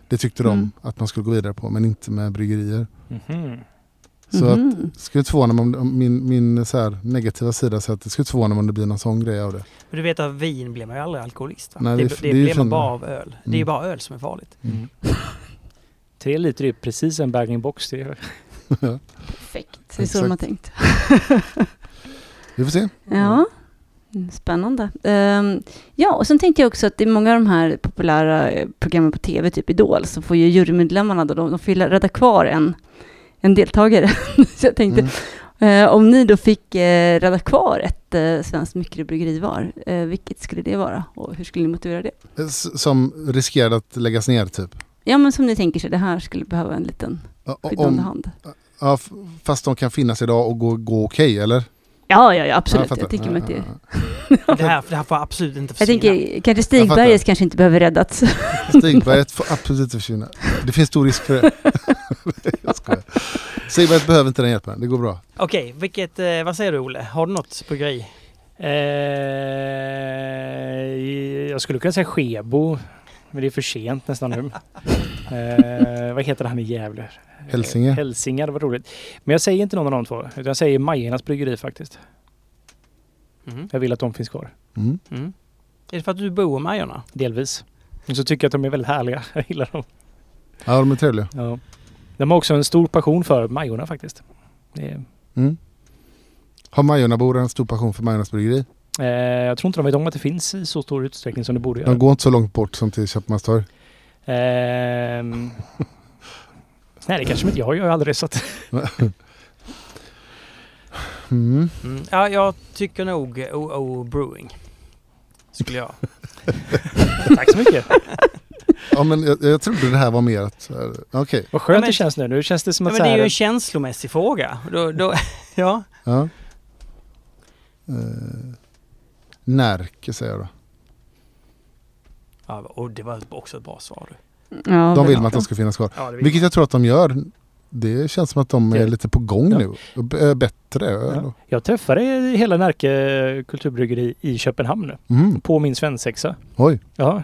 Det tyckte de
Mm.
att man skulle gå vidare på men inte med bryggerier.
Mhm.
Så att,
Mhm.
skulle inte förvåna mig om, om min, min så här negativa sida säger att det skulle inte förvåna mig om det blir någon sån grej av det.
Men du vet att vin blir man ju aldrig alkoholist va?
Nej,
det,
det är
det,
det
blir man bara av öl. Det är ju
Mm.
bara öl som är farligt.
Mm. Tre liter är precis en bag-in-box. Det är
Perfekt, det är så de har tänkt.
Vi får se.
Ja, mm, spännande. Ehm, ja, och sen tänkte jag också att i många av de här populära eh, programmen på tv, typ Idol, så får ju jurymedlemmarna då, de, de får ju rädda kvar en, en deltagare. så jag tänkte,
Mm.
eh, om ni då fick eh, rädda kvar ett eh, svenskt mikrobryggeri var, eh, vilket skulle det vara och hur skulle ni motivera det?
S- Som riskerade att läggas ner typ.
Ja, men som ni tänker sig, det här skulle behöva en liten skyddande hand.
ja, fast de kan finnas idag och gå, gå okej eller?
Ja, ja, ja, absolut.
fattar.
jag tänker mig att det...
Ja,
Det här, det här får absolut inte
Jag
försvinna.
tänker, kanske
Jag
Stigbergets
fattar.
kanske inte behöver räddats.
ja. Stigberget får absolut inte försvinna. Det finns stor risk för det. jag skojar. Stigberget behöver inte den hjälpen, det går bra.
Okej, vilket, eh, vad säger du Olle? Har du något bryggeri?
Eh, jag skulle kunna säga Skebo. Men det är för sent nästan nu. Eh, vad heter han i Gävle?
Hälsinge.
Hälsinge, det var roligt. Men jag säger inte någon av de två. Utan jag säger Majornas bryggeri faktiskt.
Mhm.
Jag vill att de finns kvar.
Mm.
Mm. Är det för att du bor i Majorna?
Delvis. Och så tycker jag att de är väldigt härliga. Jag gillar dem.
Ja, de är trevliga.
Ja. De har också en stor passion för Majorna faktiskt. Det är,
Mm. Har Majornabor en stor passion för Majornas bryggeri?
Eh, jag tror inte de vet om att det finns i så stor utsträckning som det borde göra.
De går inte så långt bort som till Köpmanstorg.
Ehm, nej, det kanske de inte. Jag gör ju aldrig att...
Mm.
Mm. Ja, jag tycker nog OO Brewing. Skulle jag.
Tack så mycket.
Ja, men jag, jag trodde det här var mer att... här, Okej,
Vad skönt
Ja, men-
det känns nu. Nu känns det som
Ja,
att
men det är ju en känslomässig fråga. Då, då, ja.
ja. Uh, Närke säger jag då.
ja. Och det var också ett bra svar.
Ja,
De vill man att de ska finnas kvar.
Ja,
Vilket jag tror att de gör. Det känns som att de är lite på gång
Ja.
nu. Äh, Bättre öl.
Ja. Jag träffade hela Närke kulturbryggeri i Köpenhamn nu.
Mm.
På min svensexa.
Oj.
Ja. Det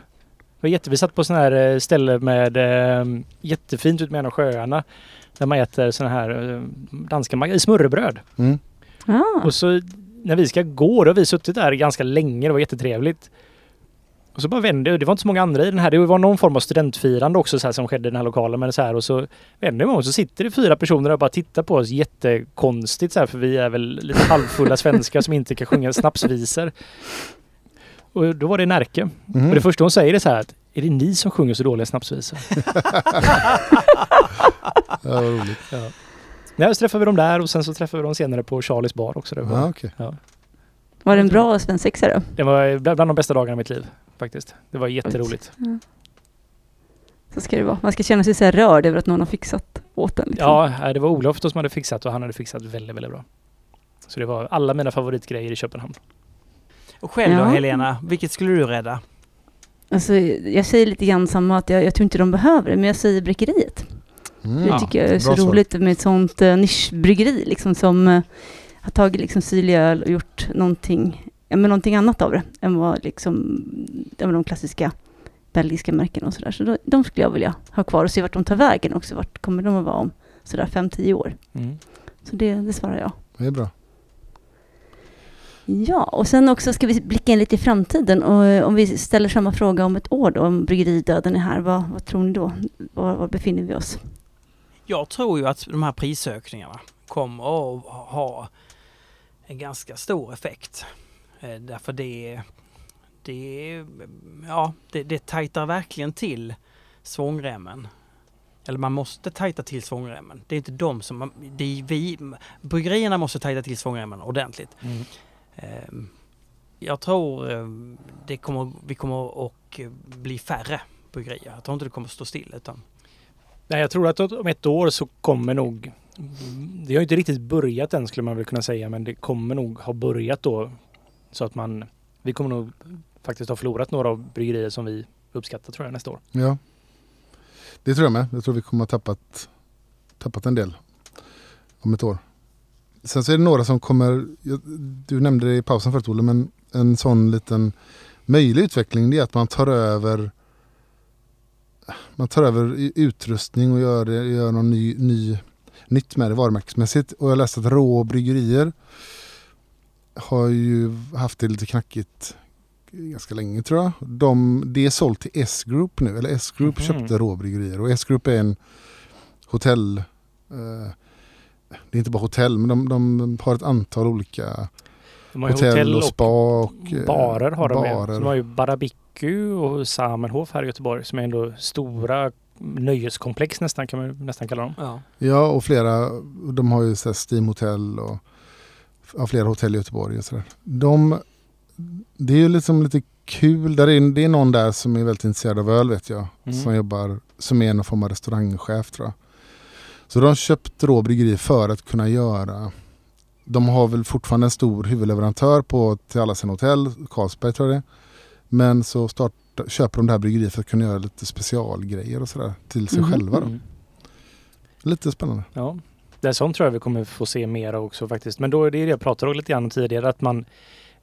var jätte, vi satt på sån här eh, ställe med eh, jättefint ut med en av sjöarna. Där man äter såna här eh, danska smörrebröd.
Mm.
Ah.
Och så när vi ska gå, då har vi suttit där ganska länge. Det var jättetrevligt. Och så bara vände, det var inte så många andra i den här, det var någon form av studentfirande också så här, som skedde i den här lokalen. Men så här, och så vänder man och så sitter det fyra personer och bara tittar på oss jättekonstigt så här, för vi är väl lite halvfulla svenskar som inte kan sjunga snapsvisor. Och då var det Närke.
Mhm.
Och det första hon säger är så här att är det ni som sjunger så dåliga snapsvisor?
Ja, vad roligt.
Nej, så träffade vi dem där och sen så träffade vi dem senare på Charlies bar också. Det var,
Ja, okej.
Var det en bra svensexa då?
det var bland de bästa dagarna i mitt liv faktiskt. Det var jätteroligt.
Så ska det vara. Man ska känna sig så här rörd över att någon har fixat åt en. Liksom.
Ja, nej, det var Olof då som hade fixat och han hade fixat väldigt, väldigt bra. Så det var alla mina favoritgrejer i Köpenhamn.
Och själv då
Ja.
Helena, vilket skulle du rädda?
Alltså, jag säger lite grann samma att jag, jag tror inte de behöver det, men jag säger bräckeriet.
Mm.
Det tycker jag är så
bra svar.
roligt med ett sånt uh, nischbryggeri liksom som eh, har tagit liksom syrlig öl och gjort någonting, ja, men någonting annat av det än vad liksom, ja, de klassiska belgiska märkena och sådär. Så då, de skulle jag vilja ha kvar och se vart de tar vägen också. Vart kommer de att vara om sådär 5-10 år?
Mm.
Så det, det svarar jag.
Det är bra.
Ja, och sen också ska vi blicka in lite i framtiden. Och eh, om vi ställer samma fråga om ett år då, om bryggeridöden är här, vad, vad tror ni då? Var, var befinner vi oss?
Jag tror ju att de här prisökningarna kommer att ha en ganska stor effekt. Eh, Därför det, det, ja, det, det tajtar verkligen till svångremmen. Eller man måste tajta till svångremmen. Det är inte de som... Det är vi, bryggerierna måste tajta till svångremmen ordentligt.
Mm.
Ehm, Jag tror eh, det kommer, vi kommer att bli färre bryggerier. Jag tror inte det kommer att stå still. Utan,
Nej, jag tror att om ett år så kommer nog... Det har ju inte riktigt börjat än skulle man väl kunna säga, men det kommer nog ha börjat då. Så att man... Vi kommer nog faktiskt ha förlorat några av bryggerier som vi uppskattar tror jag nästa år.
Ja. Det tror jag med. Jag tror vi kommer ha tappat, tappat en del om ett år. Sen så är det några som kommer, du nämnde det i pausen förut Olle, men en sån liten möjlig utveckling det är att man tar över man tar över utrustning och gör, gör någon ny, ny, nytt med det varumärkesmässigt. Och jag läste att Rå bryggerier har ju haft det lite knackigt ganska länge tror jag. De, det är sålt till S-Group nu, eller S-Group
Mhm.
köpte Rå bryggerier och S-Group är en hotell eh, det är inte bara hotell men de, de har ett antal olika hotell,
hotell
och spa och eh,
barer har de med.
barer.
Så de har ju Barabiku och Samenhof här i Göteborg som är ändå stora nöjeskomplex nästan kan man nästan kalla dem.
ja.
Ja och flera, de har ju så här Steam Hotel och ja, flera hotell i Göteborg och sådär. De, det är ju liksom lite kul, där är, det är någon där som är väldigt intresserad av öl vet jag.
Mm.
Som jobbar, som är någon form av restaurangchef tror jag. Så de har köpt Rå bryggeri för att kunna göra de har väl fortfarande en stor huvudleverantör på till alla sina hotell, Carlsberg tror jag det är. Men så start, köper de det här bryggeriet för att kunna göra lite specialgrejer och sådär till sig
Mhm.
själva. Då.
Mm.
Lite spännande.
Ja, det är sånt tror jag vi kommer få se mer av också faktiskt. Men då är det det jag pratade om lite grann tidigare att man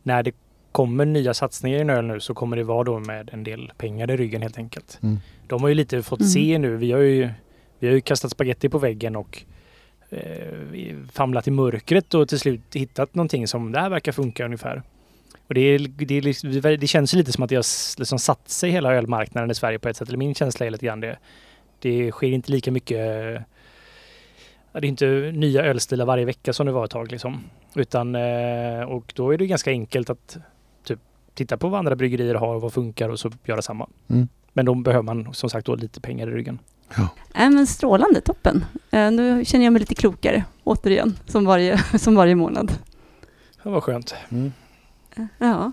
när det kommer nya satsningar i öl nu så kommer det vara då med en del pengar i ryggen helt enkelt.
Mm.
De har ju lite fått
Mm.
se nu. Vi har ju, vi har ju kastat spaghetti på väggen och eh, famlat i mörkret och till slut hittat någonting som det här verkar funka ungefär. Och det, det, liksom- det känns lite som att det har liksom satt sig hela ölmarknaden i Sverige på ett sätt. Eller min känsla är lite grann det. Det sker inte lika mycket Ja, det är inte nya ölstilar varje vecka som det var ett tag liksom. Utan, eh, och då är det ganska enkelt att typ, titta på vad andra bryggerier har och vad funkar och så göra samma.
Mm.
Men då behöver man som sagt då lite pengar i ryggen.
Äh, men strålande, toppen. Eh, nu känner jag mig lite klokare, återigen, som varje, som varje månad.
Det var skönt.
Eh, Ja.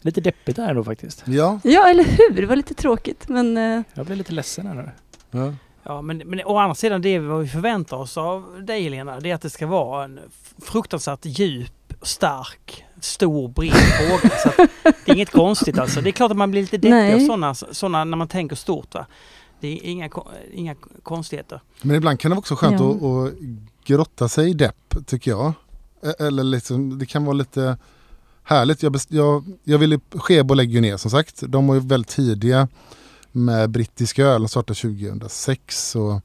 Lite deppigt där då faktiskt.
Ja,
ja, eller hur? Det var lite tråkigt, men eh,
Jag blev lite ledsen här nu.
ja.
Ja, men, men å andra sidan, det vad vi förväntar oss av dig Helena, det är att det ska vara en fruktansvärt djup, stark, stor, bred fråga. Så att det är inget konstigt alltså. Det är klart att man blir lite deppig
Nej.
av sådana, sådana när man tänker stort. Va? Det är inga, ko- inga konstigheter.
Men ibland kan det vara också skönt
Ja.
att, att grotta sig i depp tycker jag. E- Eller liksom, det kan vara lite härligt. Jag, jag, jag ville, Skebo lägger ju ner som sagt. De var ju väldigt tidiga med brittisk öl. De startade 2006 och, tror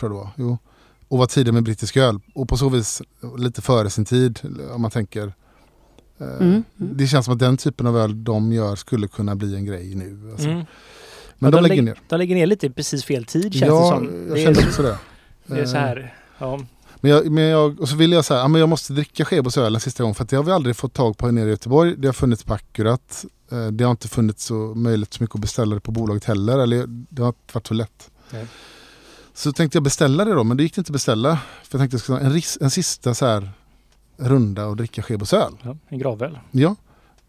jag det var. Jo. Och var tidiga med brittisk öl. Och på så vis lite före sin tid om man tänker Eh,
Mm, mm.
Det känns som att den typen av öl de gör skulle kunna bli en grej nu. Alltså.
Mm.
Men
Ja,
de lägger
lägg-
ner.
De lägger ner lite precis fel tid känns
ja,
det som.
jag
Det
kände
är,
också det.
det är så
Eh,
här. Ja.
Men jag, men jag, och så vill jag säga, ja, men jag måste dricka Skebos öl en sista gång för att det har vi aldrig fått tag på här nere i Göteborg. Det har funnits på Akkurat. Eh, Det har inte funnits så möjligt så mycket att beställa det på bolaget heller. Eller det har inte varit så lätt.
Nej.
Så tänkte jag beställa det då, men det gick inte att beställa. För jag tänkte jag skulle ha en, ris- en sista så här runda och dricka Skebos öl.
Ja, en gravöl.
Ja.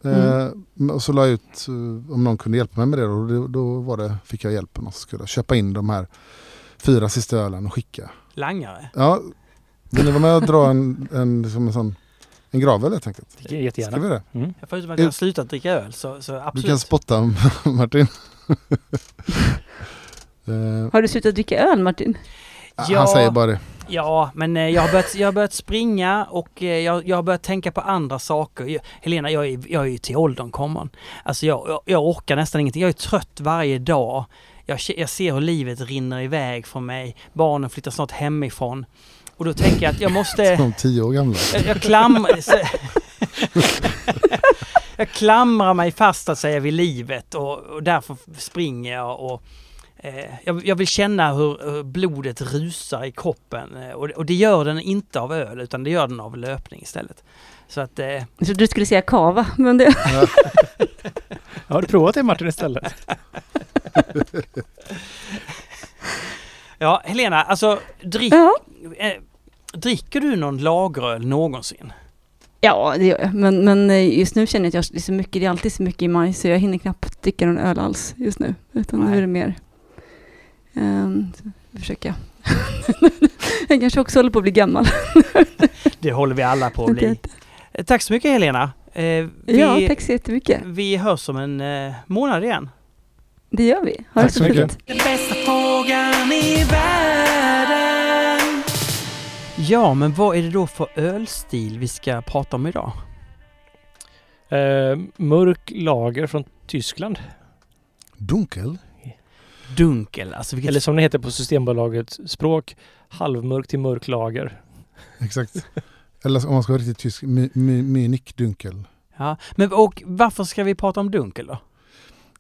Mm.
Eh, och så la jag ut eh, om någon kunde hjälpa mig med det. Och då, då var det, fick jag hjälpen och så skulle jag köpa in de här fyra sista ölen och skicka.
Langare.
Ja, vill ni vara med och dra en, en, som en sån en gravöl helt enkelt? Ska
Jättegärna.
vi det?
Mm.
Jag har slutat dricka öl så, så
Du
absolut.
kan spotta Martin. Eh,
Har du slutat dricka öl Martin?
Ja.
Han säger bara det.
Ja, men eh, jag har börjat, jag har börjat springa och eh, jag, jag har börjat tänka på andra saker. Jag, Helena, jag är, jag är ju till åldern kommen. Alltså jag, jag, jag orkar nästan ingenting. Jag är trött varje dag. Jag, jag ser hur livet rinner iväg från mig. Barnen flyttar snart hemifrån. Och då tänker jag att jag måste...
De tio år gamla.
Jag, jag, klamrar, jag klamrar mig fast att säga vid livet och, och därför springer jag och eh, jag, jag vill känna hur, hur blodet rusar i kroppen eh, och, och det gör den inte av öl utan det gör den av löpning istället. Så att eh,
trodde du skulle säga kava, men det...
Har du provat det Martin istället?
ja Helena, alltså drick,
Ja.
eh, dricker du någon lageröl någonsin?
Ja, det gör jag. Men, men eh, just nu känner jag att jag, det, är så mycket, det är alltid så mycket i maj så jag hinner knappt dricka någon öl alls just nu. Utan nu
Nej.
är det mer... Um, försöka. jag kanske också håller på att bli gammal.
Det håller vi alla på att bli. Eh, Tack så mycket Helena. Eh, vi,
Ja, tack så jättemycket.
vi hörs om en eh, månad igen.
Det gör vi. Ha
Tack
det
så
så
mycket.
Ja, men vad är det då för ölstil vi ska prata om idag?
Eh, mörk lager från Tyskland.
Dunkel.
Dunkel, alltså vilket...
Eller som det heter på Systembolagets språk, halvmörk till mörk lager.
Exakt. Eller om man ska vara riktigt tysk, Munich Dunkel.
Ja, men och varför ska vi prata om Dunkel då?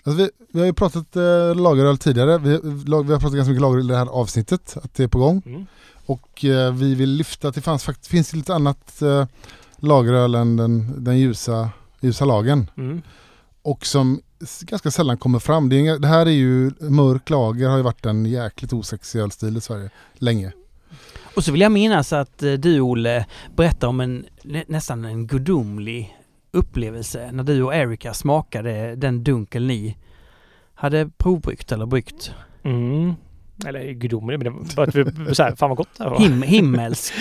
Alltså vi, vi har ju pratat eh, lageröl tidigare. Vi, lag, vi har pratat ganska mycket lageröl i det här avsnittet. Att det är på gång.
Mm.
Och eh, vi vill lyfta att det fanns, fakt- finns lite annat eh, lageröl än den, den ljusa, ljusa lagen.
Mm.
Och som ganska sällan kommer fram. Det, är det här är ju, mörk lager har ju varit en jäkligt osexig ölstil i Sverige länge.
Och så vill jag minnas att eh, du Olle berättar om en nä, nästan en gudomlig upplevelse när du och Erika smakade den Dunkel ni hade provbryggt eller bryggt.
Mm. Eller gudomlig, men det var bara att vi så här, fan vad gott det var.
Him, himmelsk.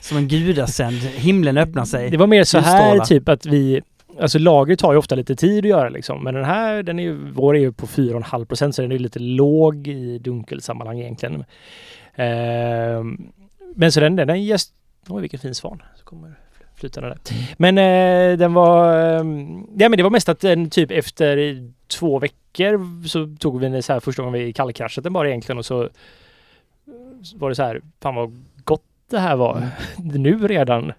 som en gudasänd. Himlen öppnar sig.
Det var mer så här typ att vi Alltså lager tar ju ofta lite tid att göra liksom. Men den här, den är ju, vår är ju på 4,5 procent så den är lite låg i dunkelsammanhang egentligen. Ehm, men så den, den är just, oj vilken fin svan. Så kommer flytande där. Men eh, den var, ehm, ja men det var mest att den typ efter två veckor så tog vi den så här första gången vi kallkraschade den bara egentligen och så var det så här, fan vad gott det här var nu redan.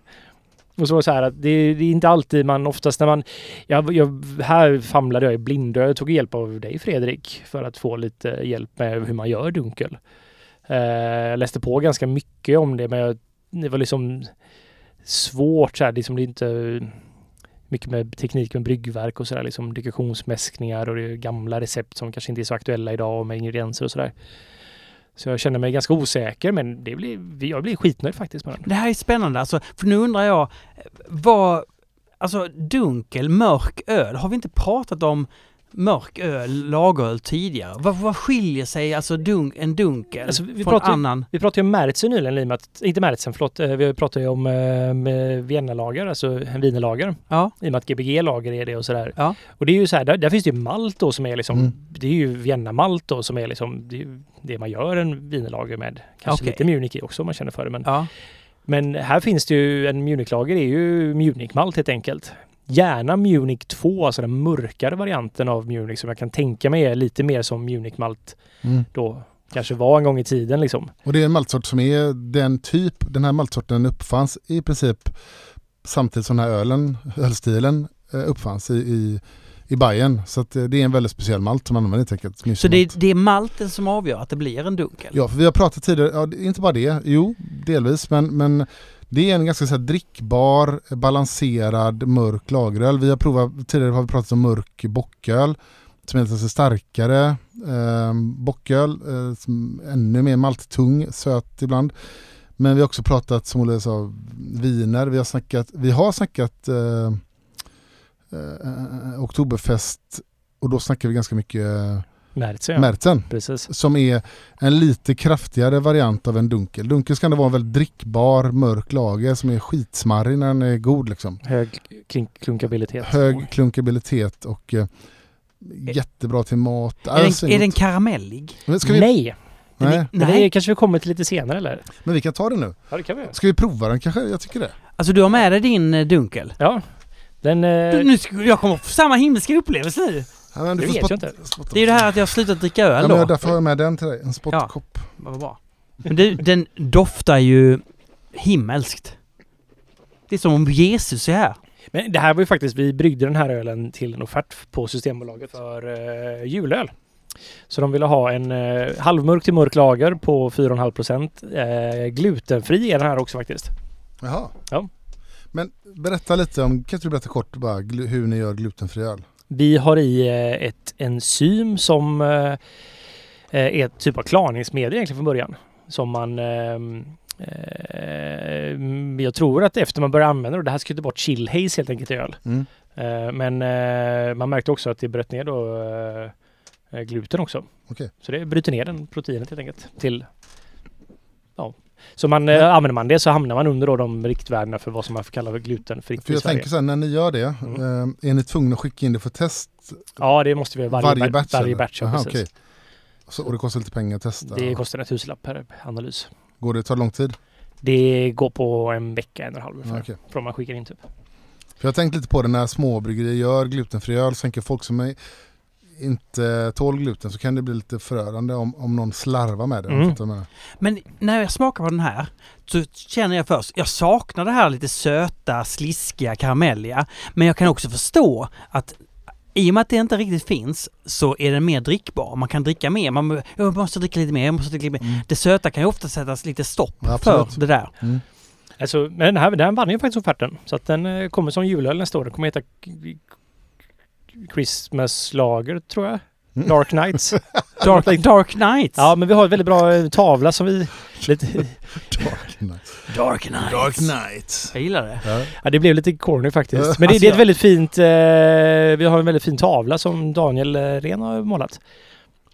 Och så var det så här att det, det är inte alltid man oftast när man... Jag, jag, här famlade jag i blindo. Jag tog hjälp av dig Fredrik för att få lite hjälp med hur man gör dunkel. Eh, jag läste på ganska mycket om det men jag, det var liksom svårt så här, liksom det är inte mycket med teknik med bryggverk och sådär liksom dekorationsmäskningar och det är gamla recept som kanske inte är så aktuella idag och med ingredienser och sådär. Så jag känner mig ganska osäker men det blir, jag blir skitnöjd faktiskt med den.
Det här är spännande alltså, för nu undrar jag eh, vad, alltså dunkel, mörk öl, har vi inte pratat om mörk öl, lageröl tidigare? Vad, vad skiljer sig alltså dunk, en dunkel
Alltså, vi
från
pratar
annan?
Vi pratade ju om Märzen nyligen, i och med att, inte Märzen, förlåt. eh, Vi pratade ju om eh, Vienna-lager, alltså en wienerlager.
Ja,
I och med att Gbg-lager är det och sådär.
Ja.
Och det är ju så här, där, där finns det ju malt då som är liksom,
Mm.
det är ju Vienna-malt då som är liksom, det, det man gör en wienerlager med. Kanske
Okej.
lite Munich i också om man känner för det. Men,
ja.
men här finns det ju, en Munich-lager är ju Munich-malt helt enkelt. Gärna Munich 2, alltså den mörkare varianten av Munich som jag kan tänka mig är lite mer som Munich-malt
Mm.
då kanske var en gång i tiden liksom.
Och det är en maltsort som är den typ, den här maltsorten uppfanns i princip samtidigt som den här ölen, ölstilen eh, uppfanns i, i, i Bayern. Så att, eh, det är en väldigt speciell malt som man använder helt enkelt.
Så det,
Münchenmalt.
det är malten som avgör att det blir en dunkel?
Ja, för vi har pratat tidigare, ja, det är inte bara det, jo delvis, men, men det är en ganska så här, drickbar, balanserad, mörk lageröl. Vi har provat, tidigare har vi pratat om mörk bocköl som är lite starkare eh, bocköl, eh, som är ännu mer malttung, söt ibland. Men vi har också pratat, som Olle sa, viner. Vi har snackat, vi har snackat eh, eh, eh, eh Oktoberfest och då snackar vi ganska mycket
Märts ja.
Märten
Precis.
som är en lite kraftigare variant av en dunkel. Dunkel ska det vara en väldigt drickbar mörk lager som är skitsmarrig när den är god. Liksom.
Hög klunkabilitet.
Hög klunkabilitet och eh, jättebra till mat.
Är,
Alltså,
den, är den karamellig?
Vi,
Nej!
nej,
Men det kanske vi kommer till lite senare eller?
men vi kan ta det nu.
Ja det kan vi.
Ska vi prova den kanske? Jag tycker det.
Alltså du har med dig din eh, dunkel?
Ja. Den... Eh,
Du, nu, ska- jag kommer få samma himmelska upplevelse nu.
Ja, men
Det vet
spot-
jag inte.
Det är ju det här att jag har slutat dricka
Ja,
öl
men
då.
därför har jag med den till dig. En spottkopp.
Vad bra. Men du, den doftar ju himmelskt. Det är som om Jesus är här.
Men det här var ju faktiskt, vi bryggde den här ölen till en offert på Systembolaget för eh, julöl. Så de ville ha en eh, halvmörk till mörk lager på 4,5 procent. Eh, glutenfri är den här också faktiskt.
Jaha.
Ja.
Men berätta lite om, kan inte du berätta kort bara hur ni gör glutenfri öl? Vi
har i eh, ett enzym som eh, eh, är ett typ av klarningsmedel egentligen från början. Som man ehm, eh, jag tror att efter man började använda det, det här skulle bort chill haze helt enkelt i öl.
Mm.
Men man märkte också att det bröt ner då gluten också.
Okej.
Så det bryter ner den proteinet helt enkelt till Ja. Så man, eh, använder man det så hamnar man under då de riktvärdena för vad som man får kalla för glutenfritt
För
i
jag
Sverige.
tänker så här, när ni gör det,
Mm.
eh, är ni tvungna att skicka in det för test
Ja det måste vi varje,
varje, batch?
Varje batch
Aha, okej. Så, och det kostar lite pengar att testa?
Det kostar en tusenlapp per analys.
Går det, tar det lång tid?
Det går på en vecka, en och en halv ungefär.
okej.
Från man skickar in typ.
För jag har tänkt lite på det när småbryggerier gör glutenfri öl, så tänker folk som är, inte tål gluten så kan det bli lite förödande om, om någon slarvar med det.
Mm.
Men när jag smakar på den här så känner jag först, jag saknar det här lite söta, sliskiga, karamelliga. Men jag kan också förstå att i och med att det inte riktigt finns så är den mer drickbar. Man kan dricka mer. Man, jag måste dricka lite mer, jag måste dricka lite mer.
Mm.
Det söta kan ju ofta sättas lite stopp
Ja,
för det där.
Mm.
Alltså, men den här den vann ju faktiskt offerten. Så att den eh, kommer som julöl nästa år. Den kommer heta K- Christmas Lager tror jag.
Mm.
Dark Nights.
Dark, Dark Knights!
ja men vi har en väldigt bra eh, tavla som vi... Lite,
Dark Knight.
Dark Knights!
Knight.
Jag gillar det.
Ja.
ja det blev lite corny faktiskt. Men det,
Alltså,
det är ett
jag-
väldigt fint... Eh, vi har en väldigt fin tavla som Daniel eh, Ren har målat.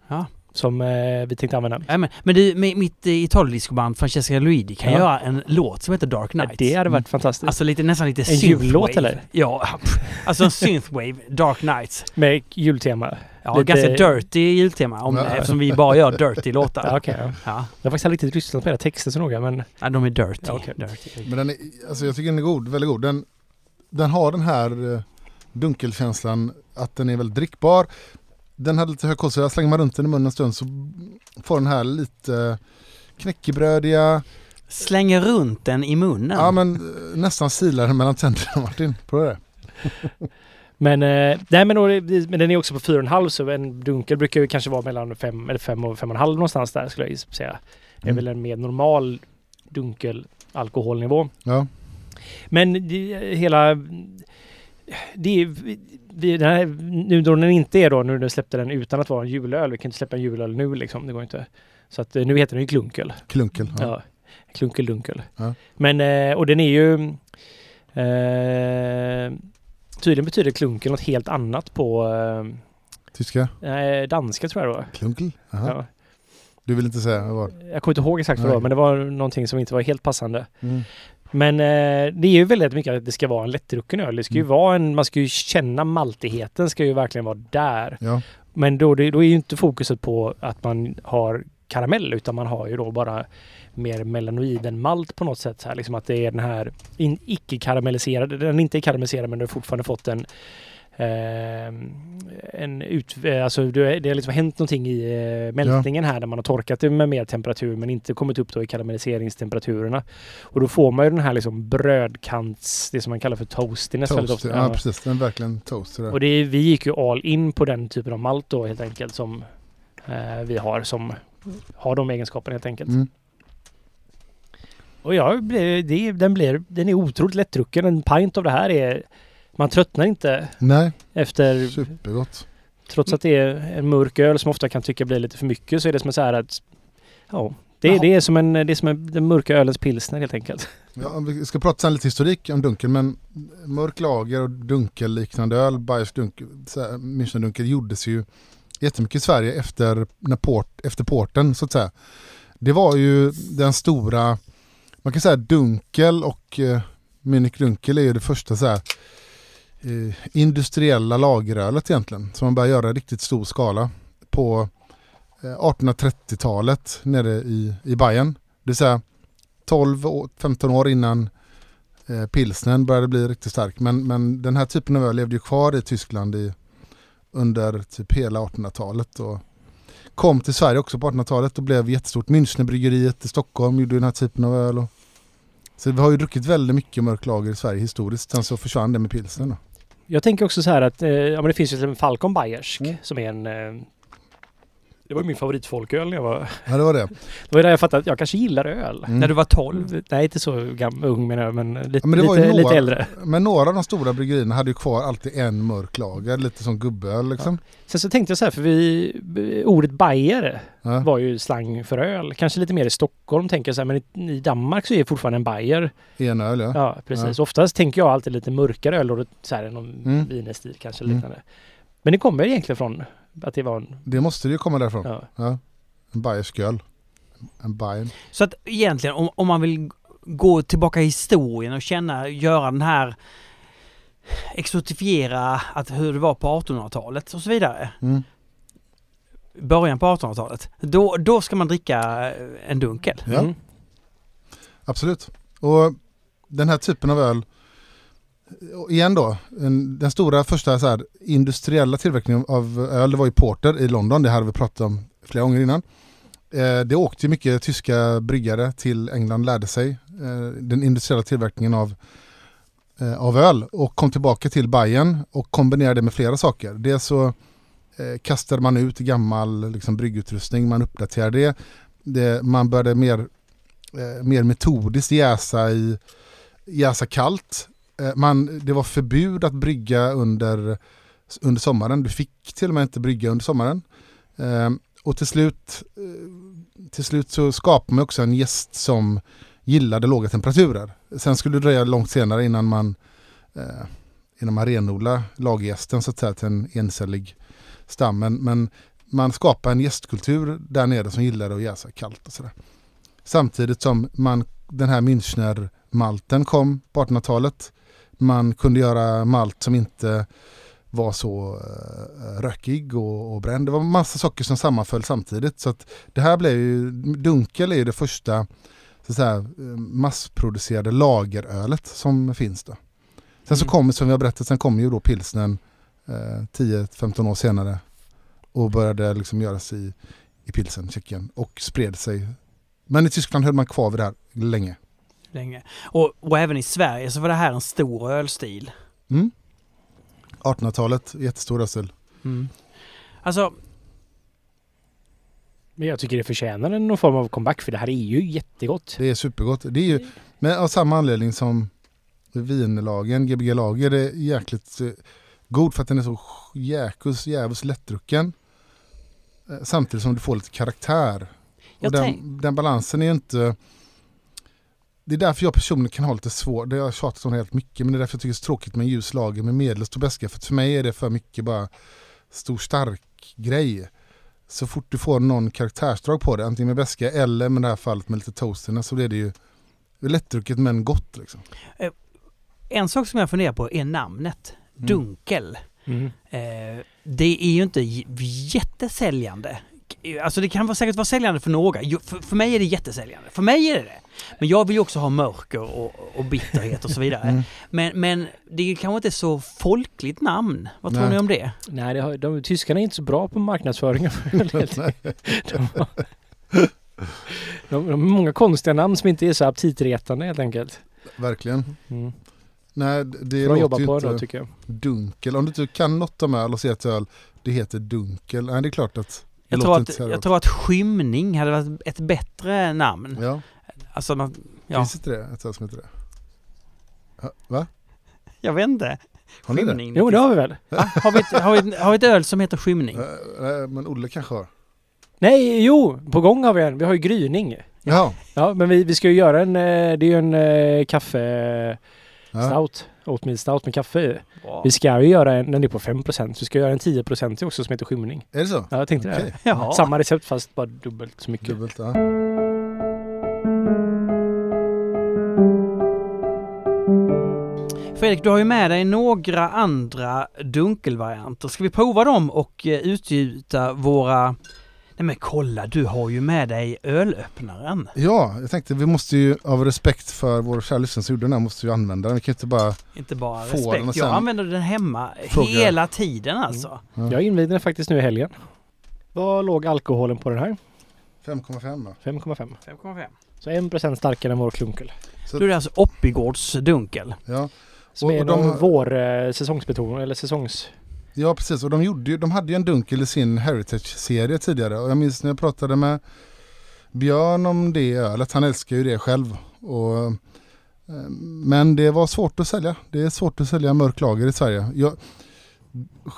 Ja.
Som eh, vi tänkte använda.
Nej, men, men du, mi- mitt eh, Italodiscoband Francesca Luigi kan
Ja.
göra en låt som heter Dark
Ja,
Knights.
det hade varit fantastiskt.
Alltså lite, nästan lite
En
synthwave.
jullåt, eller?
Ja, alltså en synthwave, Dark Knights.
Med jultema.
Ja,
Lite-
ganska dirty jultema om,
Ja.
eftersom vi bara gör dirty låtar.
Ja, okej, ja.
Ja,
Jag har faktiskt aldrig riktigt lyssnat på era texter så noga men...
ja de är dirty.
Ja, okej.
dirty.
Men den är, alltså jag tycker den är god, väldigt god. Den, den har den här eh, dunkelkänslan att den är väldigt drickbar. Den hade lite hög kolsyra, slänger man runt den i munnen en stund så får den här lite knäckebrödiga,
Slänger runt den i munnen.
ja men eh, nästan silar den mellan tänderna Martin. Prova det.
Men, eh, nej, men, men den är också på 4,5 så en dunkel brukar ju kanske vara mellan 5 eller 5 och 5,5 någonstans där skulle jag säga. Det är
Mm.
väl en mer normal dunkel alkoholnivå.
Ja.
Men det, hela... Det är, vi, den här, nu då den inte är då, nu när du släppte den utan att vara en julöl. Vi kan inte släppa en julöl nu liksom, det går inte. Så att eh, nu heter den ju klunkel.
Klunkel. Ja.
Ja. Klunkeldunkel.
Ja.
Men, eh, och den är ju... Eh, tydligen betyder klunkel något helt annat på
Tyska?
eh, danska tror jag det var.
Klunkel? Jaha.
Ja.
Du vill inte säga vad?
Jag kommer inte ihåg exakt vad det
Nej.
var, men det var någonting som inte var helt passande.
Mm.
Men eh, det är ju väldigt mycket att det ska vara en lättdrucken öl. Det ska ju
Mm.
vara en, man ska ju känna maltigheten ska ju verkligen vara där.
Ja.
Men då, då är ju inte fokuset på att man har karamell utan man har ju då bara mer melanoiden malt på något sätt. Så här, liksom att det är den här in, icke-karamelliserade, den är inte karamelliserad men den har fortfarande fått en en ut, alltså det det har liksom hänt någonting i eh, mältningen här där man har torkat det med mer temperatur men inte kommit upp då i karamelliseringstemperaturerna. Och då får man ju den här liksom brödkants, det som man kallar för toastiness väldigt
Toast,
ofta.
ja
Ja.
precis, den är verkligen toast.
Och det, vi gick ju all in på den typen av malt då helt enkelt som eh, vi har som har de egenskaperna helt enkelt.
Mm.
Och blev, det, den, blir, den är otroligt lättdrucken. En pint av det här är... Man tröttnar inte
Nej,
efter...
supergott.
Trots att det är en mörk öl som ofta kan tycka blir lite för mycket så är det som så här att... Ja, det,
Jaha.
det är som en, det är som en, den mörka ölens pilsner helt enkelt.
Ja, vi ska prata sen lite historik om Dunkel men mörk lager och dunkelliknande öl, Bayers dunkel, Münchendunkel gjordes ju jättemycket i Sverige efter, när port, efter porten så att säga. Det var ju den stora, man kan säga Dunkel och eh, Munich Dunkel är ju det första så här, eh, industriella lagerölet egentligen som man började göra i riktigt stor skala på eh, 1830-talet nere i, i Bayern. Det vill säga 12-15 år innan eh, pilsnen började bli riktigt stark. Men, men den här typen av öl levde ju kvar i Tyskland i, under typ hela 1800-talet. Och kom till Sverige också på 1800-talet och blev jättestort. Münchenbryggeriet i Stockholm gjorde den här typen av öl. Och, så vi har ju druckit väldigt mycket mörk lager i Sverige historiskt. Sen så försvann det med pilsen.
Jag tänker också så här att eh, ja, men det finns ju en Falcon Bayersk
Mm.
som är en... Eh, det var ju min favoritfolköl när jag var...
Ja det var det.
Det var där jag fattade att jag kanske gillar öl.
Mm.
När du var 12.
Nej, inte så gam, ung menar jag, men lite,
Ja, men det var ju
lite,
några-
lite äldre.
Men några av de stora bryggerierna hade ju kvar alltid en mörk lager. Lite som gubböl liksom.
Sen så tänkte jag så här, för vi, ordet Bayer
Ja.
var ju slang för öl. Kanske lite mer i Stockholm tänker jag så här, men i, i Danmark så är det fortfarande en Bayer.
En öl ja.
Ja, precis. Oftast tänker jag alltid lite mörkare öl och så här någon
Mm.
vinestil kanske
Mm.
liknande. Men det kommer egentligen från att det var en...
Det måste ju komma därifrån.
Ja.
Ja. En bayersk öl. En Bayern.
Så att egentligen om, om man vill gå tillbaka i historien och känna, göra den här exotifiera att hur det var på 1800-talet och så vidare.
Mm.
Början på 1800-talet. Då, då ska man dricka eh, en dunkel.
Ja.
Mm.
Absolut. Och den här typen av öl, igen då, en, den stora första så här, industriella tillverkningen av öl, det var ju Porter i London, det hade vi pratat om flera gånger innan. Eh, det åkte mycket tyska bryggare till England, lärde sig eh, den industriella tillverkningen av, eh, av öl och kom tillbaka till Bayern och kombinerade det med flera saker. Dels så eh, kastade man ut gammal liksom, bryggutrustning, man uppdaterade det. det man började mer eh, mer metodiskt jäsa i jäsa kallt. Eh, man, det var förbud att brygga under, under sommaren. Du fick till och med inte brygga under sommaren. Eh, och till slut, eh, till slut så skapade man också en gäst som gillade låga temperaturer. Sen skulle det dröja långt senare innan man, eh, innan man renodlade laggästen så att säga till en encellig stam. Men, men man skapade en gästkultur där nere som gillade att jäsa kallt och sådär. Samtidigt som man, den här Münchner-malten kom på 1800-talet. Man kunde göra malt som inte var så uh, rökig och, och bränd. Det var massa saker som sammanföll samtidigt. Så att det här blev ju, Dunkel är ju det första så att säga, eh, massproducerade lagerölet som finns då. Sen så
Mm.
kommer, som vi har berättat, sen kom ju då pilsnen eh, 10-15 år senare och började liksom göras i, i pilsen, Tjeckien och spred sig. Men i Tyskland höll man kvar vid det här länge.
Länge. Och, och även i Sverige så var det här en stor ölstil.
Mm. 1800-talet, jättestor ösel.
Mm. Alltså,
Men jag tycker det förtjänar någon form av comeback för det här är ju jättegott.
Det är supergott. Det är ju, men av samma anledning som vinlagen, Gbg Lager, är jäkligt eh, god för att den är så jäkus, jävus lättdrucken. Eh, Samtidigt som du får lite karaktär. Den, den balansen är ju inte... Det är därför jag personligen kan ha lite svårt, det har jag tjatat om helt mycket, men det är därför jag tycker det är så tråkigt med ljus lager med medelstor beska. För för mig är det för mycket bara stor stark grej. Så fort du får någon karaktärsdrag på det, antingen med beska eller med det här fallet med lite toasterna så blir det ju lättdrucket men gott. Liksom.
en sak som jag funderar på är namnet.
Mm.
Dunkel.
Mm.
Eh, det är ju inte jättesäljande Alltså det kan vara säkert vara säljande för några. För, för mig är det jättesäljande. För mig är det det. Men jag vill ju också ha mörker och, och bitterhet och så vidare.
Mm.
Men, men det är kanske inte så folkligt namn. Vad tror
Nej.
ni om det?
Nej, det har, de, tyskarna är inte så bra på marknadsföring. de, har- de, de har många konstiga namn som inte är så aptitretande helt enkelt.
Verkligen.
Mm.
Nej, det
Bra
låter ju
på
inte
det då tycker jag.
dunkel. Om du inte kan något om öl och ser ett öl, det heter dunkel. Nej, det är klart att
Jag tror, att, jag tror att skymning hade varit ett bättre namn.
Ja,
Alltså, något- ja,
finns inte det? Ett som heter det? Va?
jag vet inte.
Har ni det?
Skymning.
Jo, det har vi väl?
Va? Har, vi ett, har, vi ett, har vi ett öl som heter skymning?
Eh, Men Olle kanske har.
Nej, jo! På gång har vi en. Vi har ju gryning.
Jaha.
Ja, men vi, vi ska ju göra en... eh, Det är ju en eh, kaffe...
Ja.
Stout. Oatmeal stout med kaffe.
Bra.
Vi ska ju göra en... Den är på 5%. Vi ska göra en 10% också som heter skymning.
Är det så?
Ja, jag tänkte
Okej.
det.
Jaha.
Samma recept fast bara dubbelt så mycket.
Dubbelt, ja.
Fredrik, du har ju med dig några andra dunkelvarianter. Ska vi prova dem och eh, utgjuta våra... Nej men kolla, du har ju med dig ölöppnaren.
Ja, jag tänkte vi måste ju av respekt för vår kära lyssnare som gjorde den här måste vi använda den. Vi kan inte bara...
Inte bara
Få den och
respekt.
sen
Jag använder den hemma
fråga.
hela tiden alltså.
Ja.
Jag invigde den faktiskt nu i helgen. Vad låg alkoholen på den här?
5,5 då.
5,5.
5,5.
Så 1% starkare än vår klunkel.
Då är det alltså Oppigårds dunkel.
Ja.
Som
Och-
är
och de
vår eh, säsongsbetonad eller säsongs
ja, precis. Och de, gjorde ju, de hade ju en dunkel i sin Heritage-serie tidigare. Och jag minns när jag pratade med Björn om det ölet. Han älskar ju det själv. Och, eh, men det var svårt att sälja. Det är svårt att sälja mörk lager i Sverige. Jag,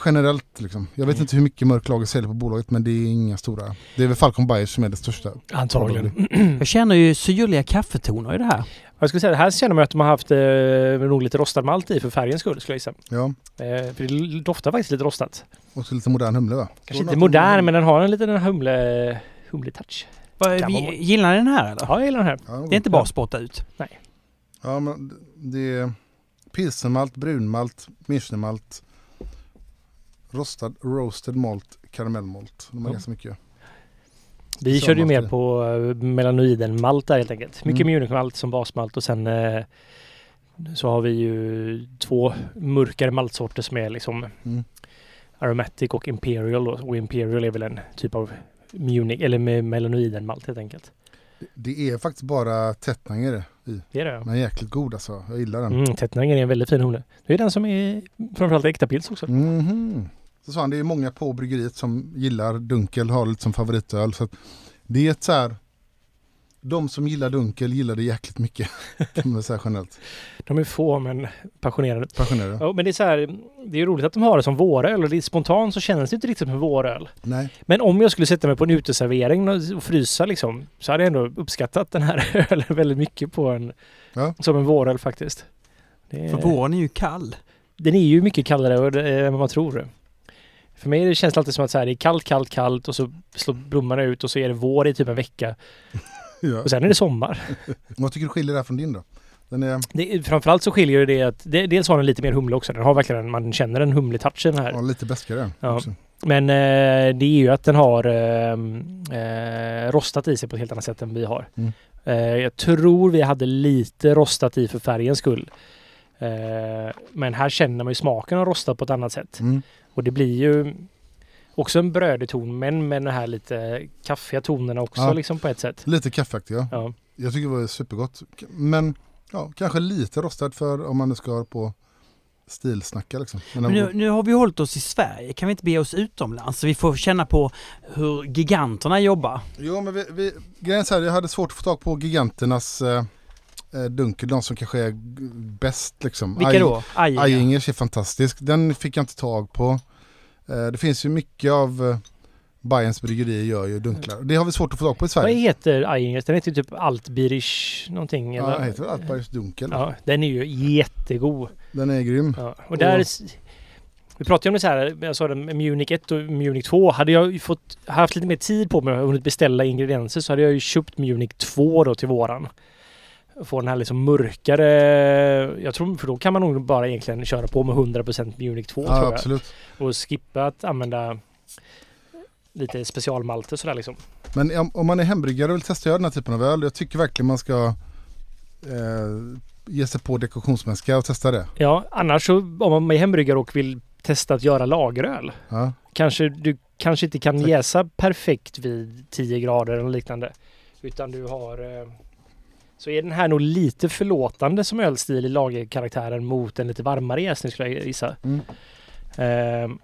generellt liksom. Jag vet
Mm.
inte hur mycket mörk lager säljer på bolaget men det är inga stora. Det är väl Falcon Bayers som är det största.
Antagligen.
Jag känner ju syrliga kaffetoner i det här.
Jag skulle säga det här känner man att de har haft eh, nog lite rostad malt i för färgens skull skulle jag gissa.
Ja,
Eh, för det doftar faktiskt lite rostat.
och så lite modern humle va?
Kanske inte modern men den har en liten humle, humle-touch.
Vi- Gillar ni den här eller?
Ja, jag gillar den här.
Ja,
Det är inte bara att spotta ut.
Ja, men det är pilsenmalt, brunmalt, milchnermalt, rostad, roasted malt, karamellmalt. De har
Ja.
ganska mycket.
Vi körde ju
malt
mer på eh, melanoiden-malt där helt enkelt. Mycket
Mm.
Munich-malt som basmalt och sen eh, så har vi ju två mörkare maltsorter som är liksom
Mm.
Aromatic och Imperial. då. Och Imperial är väl en typ av Munich eller med melanoiden-malt helt enkelt.
Det är faktiskt bara Tettnanger i.
Det är det.
Men jäkligt god alltså. Jag gillar den.
Mm, Tettnanger är en väldigt fin humle. Det är den som är framförallt äkta pils också.
Mhm. Så sa han, det är många på bryggeriet som gillar dunkel, har lite som favoritöl. Så att det är ett så här, de som gillar dunkel gillar det jäkligt mycket. Kan man säga generellt.
De är få men passionerade.
Passionerade.
Ja, men det är så här, det är roligt att de har det som våröl och det är spontant så känns det inte riktigt som våröl.
Nej,
Men om jag skulle sätta mig på en uteservering och frysa liksom så hade jag ändå uppskattat den här ölen väldigt mycket på en
Ja.
som en våröl faktiskt. Det är,
För våren är ju kall.
Den är ju mycket kallare det- än vad man tror. För mig det känns det alltid som att så här, det är kallt, kallt, kallt och så slår blommorna ut och så är det vår i typ en vecka
ja.
och sen är det sommar.
Vad tycker du skiljer det här från din då? Den är,
Det, framförallt så skiljer det att det, dels har den lite mer humle också. Den har verkligen, man känner en humle-touchen här.
ja, lite bäskare.
Ja.
också.
Men eh, det är ju att den har eh, eh, rostat i sig på ett helt annat sätt än vi har.
Mm.
Eh, jag tror vi hade lite rostat i för färgens skull. Eh, men här känner man ju smaken av rostat på ett annat sätt.
Mm.
Och det blir ju också en brödig ton men med den här lite kaffiga tonerna också
Ja.
liksom på ett sätt.
Lite kaffeaktig ja.
Ja.
Jag tycker det var supergott. Men ja, kanske lite rostad för om man nu ska ha på stilsnacka liksom. Men
nu, nu har vi hållit oss i Sverige. Kan vi inte bege oss utomlands så vi får känna på hur giganterna jobbar?
Jo men vi, vi, grejen är så här, jag hade svårt att få tag på giganternas eh, dunkel, de som kanske är bäst liksom.
Vilka då? Ajinger?
Ajingers är fantastisk, den fick jag inte tag på. Eh, det finns ju mycket av eh, Bayerns bryggerier gör ju dunklar. Det har vi svårt att få tag på i
Vad
Sverige.
heter Ajingers? Den heter ju typ Altbirisch någonting.
Ja, det heter Altbayers dunkel.
ja, den är ju jättegod.
Den är grym.
Ja, och där... Vi pratade ju om det så här, jag sa det Munich 1 och Munich 2. Hade jag fått, haft lite mer tid på mig och hunnit beställa ingredienser så hade jag ju köpt Munich 2 då till våran. Få den här liksom mörkare... Jag tror, för då kan man nog bara egentligen köra på med 100% Munich 2
Ja,
tror jag.
absolut.
Och skippa att använda lite specialmalter sådär liksom.
Men om, om man är hembryggare och vill testa göra den här typen av öl, jag tycker verkligen man ska eh, ge sig på dekoktionsmäska och testa det.
Ja, annars så om man är hembryggare och vill testa att göra lageröl.
Ja.
Kanske du kanske inte kan
Tack.
jäsa perfekt vid 10 grader eller liknande. Utan du har eh, så är den här nog lite förlåtande som ölstil i lagerkaraktären mot en lite varmare jäsning skulle jag gissa.
Mm.
Ehm,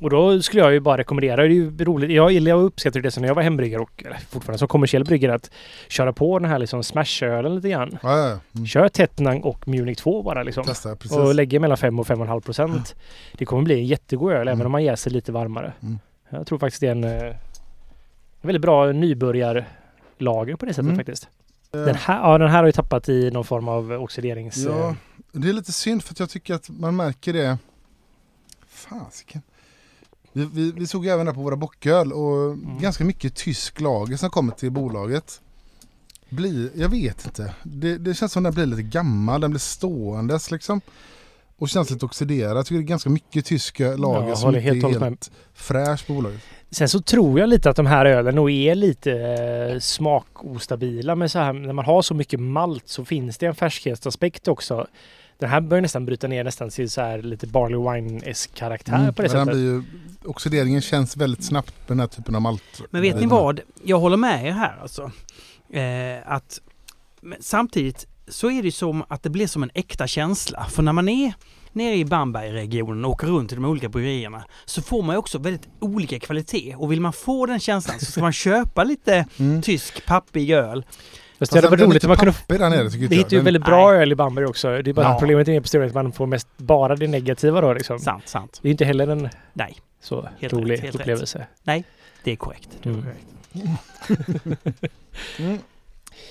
och då skulle jag ju bara rekommendera, det är ju roligt, jag gillar och uppskattar det som när jag var hembryggare och fortfarande som kommersiell bryggare att köra på den här liksom smashölen lite grann.
Ja, ja, ja. Mm.
Kör Tettnang och Munich 2 bara liksom.
Testa.
Och lägger mellan 5 och 5,5 procent. Det kommer bli en jättegod öl även
Mm.
om man jäser lite varmare.
Mm.
Jag tror faktiskt det är en, eh, en väldigt bra nybörjarlager på det sättet
Mm.
faktiskt.
Eh,
Den här, ja, den här har ju tappat i någon form av oxiderings...
Ja, det är lite synd för att jag tycker att man märker det. Fasiken. Vi, vi, vi såg även där på våra bocköl och ganska mycket tysk lager som kommer till bolaget. Blir, jag vet inte. Det, det känns som den blir lite gammal, den blir ståendes liksom. Och känns lite oxiderad. Jag tycker det är ganska mycket tyska lager
jag
som inte
helt
är helt fräsch på bolaget.
Sen så tror jag lite att de här ölen nog är lite eh, smakostabila. Men så här, när man har så mycket malt så finns det en färskhetsaspekt också. Den här börjar nästan bryta ner nästan till så här lite barley wine-esk karaktär
Mm,
på det sättet.
blir ju, oxideringen känns väldigt snabbt på den här typen av malt.
Men vet ni vad? Jag håller med er här alltså. Eh, att, samtidigt så är det som att det blir som en äkta känsla. För när man är nere i Bambergregionen och åker runt i de olika bryggerierna så får man ju också väldigt olika kvalitet. Och vill man få den känslan så ska man köpa lite
Mm.
tysk pappig öl.
Fast det hade varit roligt om man kunde...
där nere tycker
Det
jag.
hittar ju
Den-
väldigt bra öl i Bamberg också. Det är bara
Ja.
problemet är mer på att man får mest bara det negativa då liksom.
Sant, sant.
Det är inte heller en
Nej,
så
Helt
rolig
rätt, helt rätt.
upplevelse.
det är korrekt. Det är
Mm.
korrekt.
Mm.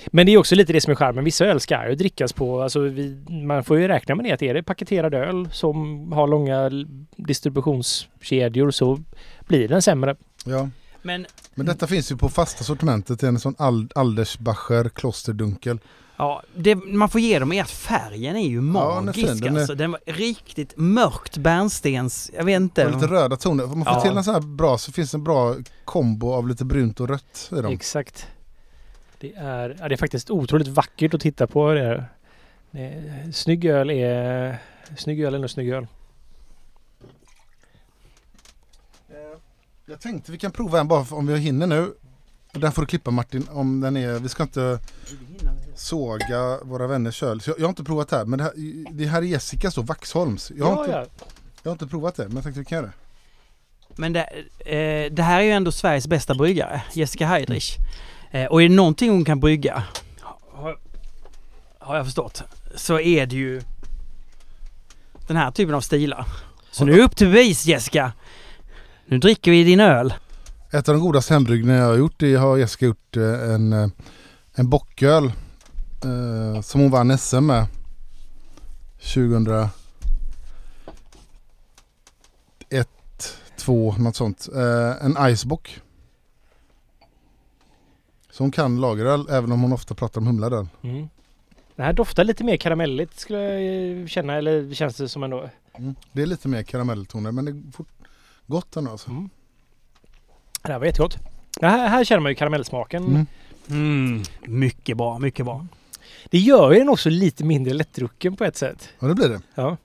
Men det är också lite det som är charmen. Vissa öl ska ju drickas på, alltså vi, man får ju räkna med det att är det paketerad öl som har långa distributionskedjor så blir den sämre.
Ja.
Men
Men detta finns ju på fasta sortimentet. Är en sån Ald- Aldersbacher klosterdunkel.
Ja, det man får ge dem är att färgen är ju
den är
magisk
fin. Den är-
alltså. Den var riktigt mörkt bärnstens, jag vet inte.
Och lite röda toner. Om man får
Ja.
till en sån här bra så finns det en bra kombo av lite brunt och rött i dem.
Exakt. Det är, ja, det är faktiskt otroligt vackert att titta på det. här. snygg öl är... Snygg öl är nog snygg öl.
Jag tänkte vi kan prova en bara om vi hinner nu. Den får du klippa Martin om den är, vi ska inte såga våra vänners öl. Så jag, jag har inte provat det här men det här, det här är Jessicas då, Vaxholms. Jag har,
Ja,
inte,
ja.
jag har inte provat det men jag tänkte vi kan göra det.
Men det, eh, det här är ju ändå Sveriges bästa bryggare, Jessica Heidrich. Eh, och är det någonting hon kan brygga, har, har jag förstått, så är det ju den här typen av stilar. Så nu är det upp till bevis Jessica! Nu dricker vi din öl.
Ett av de godaste hembryggningar jag har gjort det har Jessica gjort eh, en, eh, en bocköl eh, som hon vann SM med 2001, 2 något sånt. Eh, en Icebock. Så hon kan lageröl även om hon ofta pratar om humlad öl.
Mm. Det här doftar lite mer karamelligt skulle jag eh, känna, eller känns det som ändå.
Mm. Det är lite mer karamelltoner men det är fort, gott ändå alltså.
Mm. Det här var jättegott. Det här, här känner man ju karamellsmaken.
Mm.
Mm, mycket bra, mycket bra.
Det gör ju den också lite mindre lättdrucken på ett sätt.
Ja det blir det.
Ja.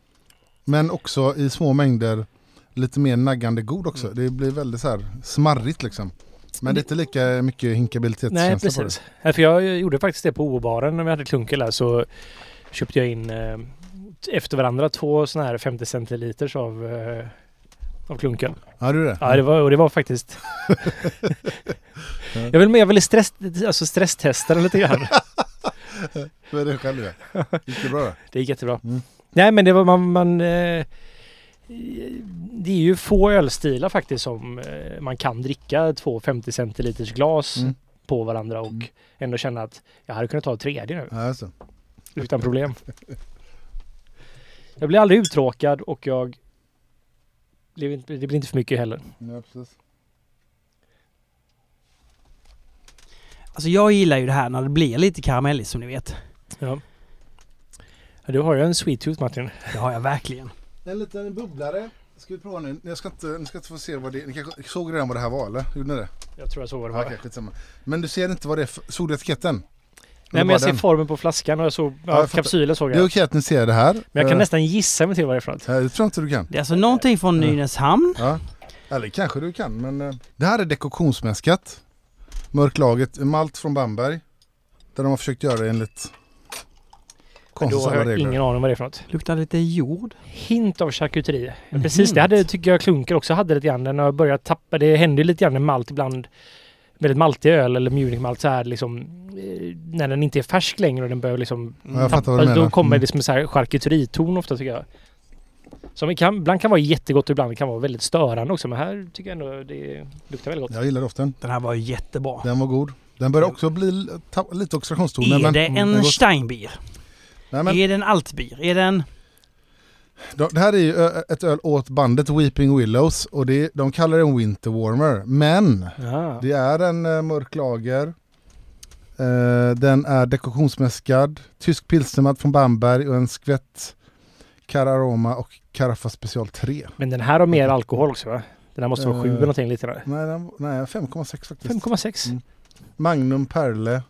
Men också i små mängder lite mer naggande god också. Det blir väldigt så här smarrigt liksom. Men det är inte lika mycket
Nej,
hinkabilitetskänsla på det.
precis. Nej, för jag gjorde faktiskt det på O-baren när vi hade klunkel där så köpte jag in eh, efter varandra två sådana här 50 centiliters av, eh, av klunkel.
Ja du det?
Ja, det var, och det var faktiskt... jag vill, jag ville stress, alltså stresstesta den lite grann.
Du är det själv. Gick det bra?
Det gick jättebra.
Mm.
Nej men det var man... man eh, det är ju få ölstilar faktiskt som eh, man kan dricka två 50 centiliters glas
Mm.
på varandra och
Mm.
ändå känna att jag hade kunnat ta ett tredje nu
alltså.
utan problem. Jag blir aldrig uttråkad och jag... Det blir inte, det blir inte för mycket heller.
ja, precis.
Alltså jag gillar ju det här när det blir lite karamelligt som ni vet.
Ja. ja du har ju en sweet tooth Martin.
Det har jag verkligen.
En liten bubblare. Ska vi prova nu? Jag ska inte, ni ska inte få se vad det är. Ni kanske såg redan vad det här var eller? Gjorde ni det?
Jag tror jag såg vad det var.
okej, skitsamma. Men du ser inte vad det är för, Såg du etiketten?
Nej men jag ser
den?
formen på flaskan och jag såg,
Ja,
ja,
jag
kapsylen såg
Det är
jag.
okej att ni ser det här.
Men jag kan
Eh,
nästan gissa mig till vad det är för något.
Det tror jag inte du kan.
Det är alltså någonting från
Ja.
Nynäshamn.
Ja. Eller kanske du kan men eh, det här är dekoktionsmäskat. Mörklaget malt från Bamberg. Där de har försökt göra det enligt
Men då har jag
regler.
ingen aning vad det är för något.
Luktar lite jord.
Hint av charkuteri.
En
Precis,
hint.
det hade, tycker jag klunker också hade lite grann. Den har börjat tappa. Det händer lite grann med malt ibland. Väldigt maltig öl eller Munich-malt så här liksom. eh, När den inte är färsk längre och den börjar liksom
Ja, vad du
tappa.
menar.
Då kommer
Mm.
det som en så här charkuteriton ofta tycker jag. Som kan, ibland kan vara jättegott och ibland kan vara väldigt störande också. Men här tycker jag ändå det luktar väldigt gott.
Jag gillar doften.
Den här var jättebra.
Den var god. Den börjar också bli lite oxidationstoner.
Är
men,
det
Mm,
en. Steinbier?
Nej, men,
Är det en Altbier? Är det en...
det här är ju ett öl åt bandet Weeping Willows och det, de kallar det en Winter Warmer. Men
Ja.
det är en uh, mörk lager. Eh, den är dekoktionsmäskad. Tysk pilsnermalt från Bamberg och en skvätt Cararoma och Carafa Special 3.
Men den här har mer alkohol också va? Den här måste vara sju
Eh,
eller någonting lite där.
Nej, den, nej 5,6 faktiskt.
5,6.
Mm. Magnum Perle.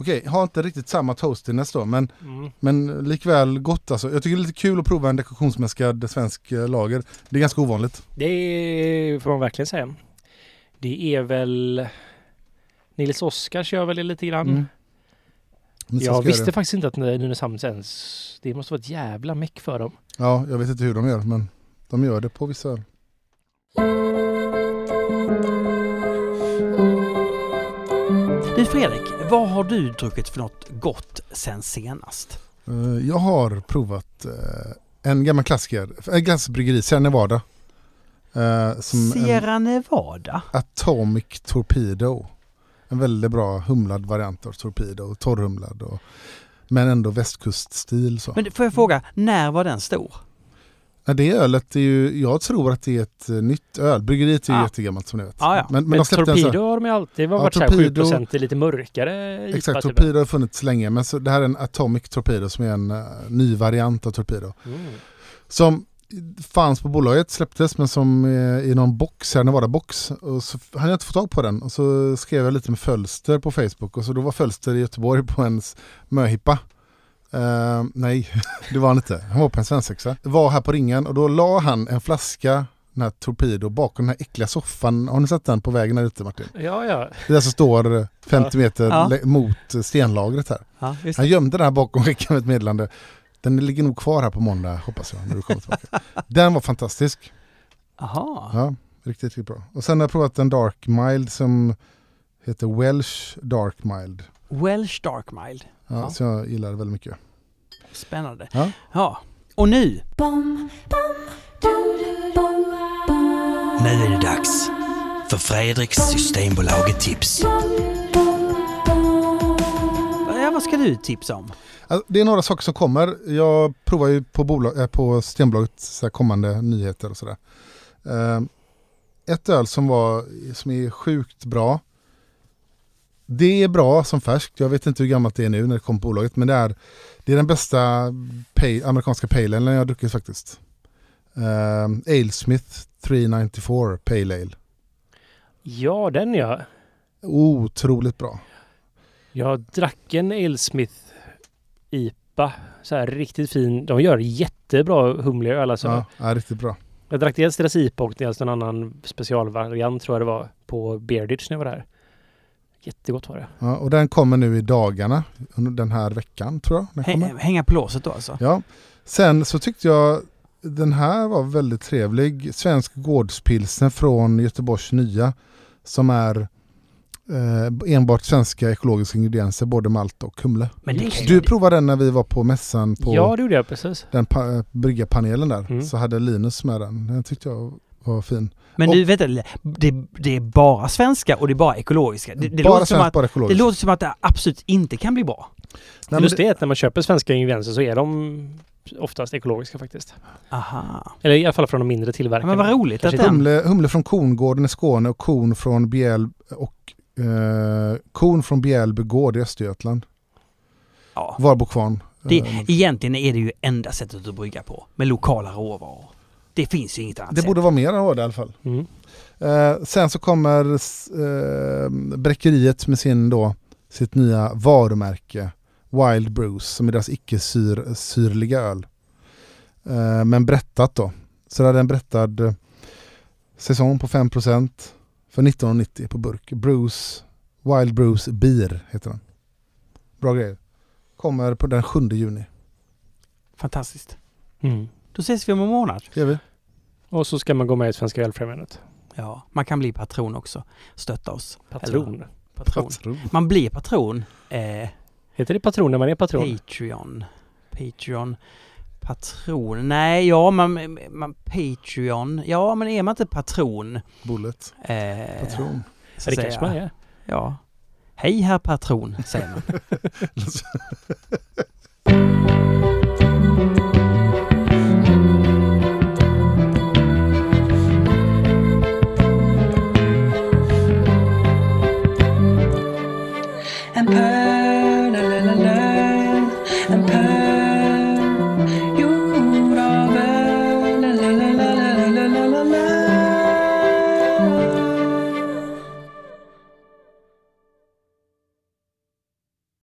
Okej, har inte riktigt samma toastiness då men,
Mm.
men likväl gott alltså. Jag tycker det är lite kul att prova en dekoktionsmäskad svensk eh, lager. Det är ganska ovanligt.
Det får man verkligen säga. Det är väl... Nils Oskars gör väl det lite grann.
Mm.
Jag visste
det.
faktiskt inte att Nynäshamn ens... Det måste vara ett jävla meck för dem.
Ja, jag vet inte hur de gör men de gör det på vissa öl.
Du Fredrik, vad har du druckit för något gott sen senast?
Eh, Jag har provat eh, en gammal klassiker, ett glassbryggeri, Sierra Nevada. Eh, Som en
Sierra Nevada?
Atomic Torpedo. En väldigt bra humlad variant av Torpedo, torrhumlad. Och, men ändå västkuststil. Så.
Men får jag fråga, när var den stor?
Det ölet är ju, jag tror att det är ett eh, nytt öl. Bryggeriet är ju
Ja.
jättegammalt som ni vet.
Ja, ja.
Men, men,
Men
sån-
Torpedo har de ju alltid var
Ja,
varit
Torpedo-
såhär 7% lite mörkare
Exakt,
typ.
Torpedo har funnits länge men så, det här är en Atomic Torpedo som är en eh, ny variant av Torpedo.
Mm.
Som fanns på bolaget, släpptes men som i någon box, här Nevada box. Och så hade jag inte fått tag på den och så skrev jag lite med Fölster på Facebook och så då var Fölster i Göteborg på en möhippa. Eh, nej, det var han inte. Han var på en svensexa. Var här på ringen och då la han en flaska den här Torpedo bakom den här äckliga soffan. Har ni sett den på vägen här ute Martin?
Ja, ja.
Det där som står eh, 50 meter
Ja.
mot stenlagret här.
Ja, just
Han gömde den här bakom och skickade med ett meddelande. Den ligger nog kvar här på måndag hoppas jag när du kommer tillbaka. Den var fantastisk.
Aha.
Ja, riktigt, riktigt bra. Och sen har jag provat en Dark Mild som heter Welsh Dark Mild.
Welsh Dark Mild.
Ja,
Ja.
Så jag gillar det väldigt mycket.
Spännande.
Ja.
ja. Och nu,
Nu är det dags för Fredriks Systembolaget tips.
ja, vad ska du tipsa om?
Alltså, det är några saker som kommer. Jag provar ju på, bolag, äh, på Systembolaget så här kommande nyheter och sådär. Eh, ett öl som, var, som är sjukt bra. Det är bra som färskt. Jag vet inte hur gammalt det är nu när det kom på bolaget. Men det är, det är den bästa pale, amerikanska pale ale jag har druckit faktiskt. Uh, Alesmith 394 Pale Ale.
Ja, den ja.
Otroligt bra.
Jag drack en Alesmith IPA. Så här riktigt fin. De gör jättebra humliga öl alltså.
Ja, ja, riktigt bra.
Jag drack dels deras IPA och dels en annan specialvariant tror jag det var på Beardage när jag var där. Jättegott var det.
Ja, och den kommer nu i dagarna. Den här veckan tror jag. Den kommer.
Hä- Hänga på låset då alltså?
Ja. Sen så tyckte jag den här var väldigt trevlig. Svensk gårdspilsen från Göteborgs nya. Som är eh, enbart svenska ekologiska ingredienser, både malt och
ju-
Du provade den när vi var på mässan på
Ja, det gjorde jag precis.
den pa- bryggarpanelen där.
Mm.
Så hade Linus med den. Den tyckte jag var fin.
Men
Och-
du, vet du, det, det är bara svenska och det är bara ekologiska. Det, det,
bara
låter, som
svenskt,
att,
bara
det
ekologiskt.
låter som att det absolut inte kan bli bra.
Nej, men
Just
det-
det är att när man köper svenska ingredienser så är de oftast ekologiska faktiskt.
Aha.
Eller i alla fall från de mindre
Ja,
tillverkarna.
men vad roligt att.
Humle, humle från Kongården i Skåne och kon från Bjäl och eh, kon från Bjälby gård i Östergötland.
Ja.
Varbo kvarn.
Det,
Eh,
egentligen är det ju enda sättet att brygga på. Med lokala råvaror. Det finns ju inget annat
Det
sätt.
borde vara mer av det i alla fall.
Mm.
Eh, sen så kommer eh, Bräckeriet med sin då, sitt nya varumärke Wild Bruce som är deras icke-syrliga öl. Eh, men brättat då. Så det är en brättad eh, säsong på 5% för 1990 på burk. Bruce, Wild Bruce Beer heter den. Bra grejer. Kommer på den 7 juni.
Fantastiskt.
Mm.
Då ses vi om en månad.
Gör vi?
Och så ska man gå med i Svenska Ölfrämjandet.
Ja, man kan bli patron också. Stötta oss.
Patron.
Eller- Patron.
Patron.
Man blir patron. Eh,
Heter det patron när man är patron?
Patreon. Patreon. Patron. Nej, ja, man, man... Patreon. Ja, men är man inte patron...
Bullet.
Eh,
Patron.
så
Ja, det kanske man är.
Ja. Hej herr patron, säger man.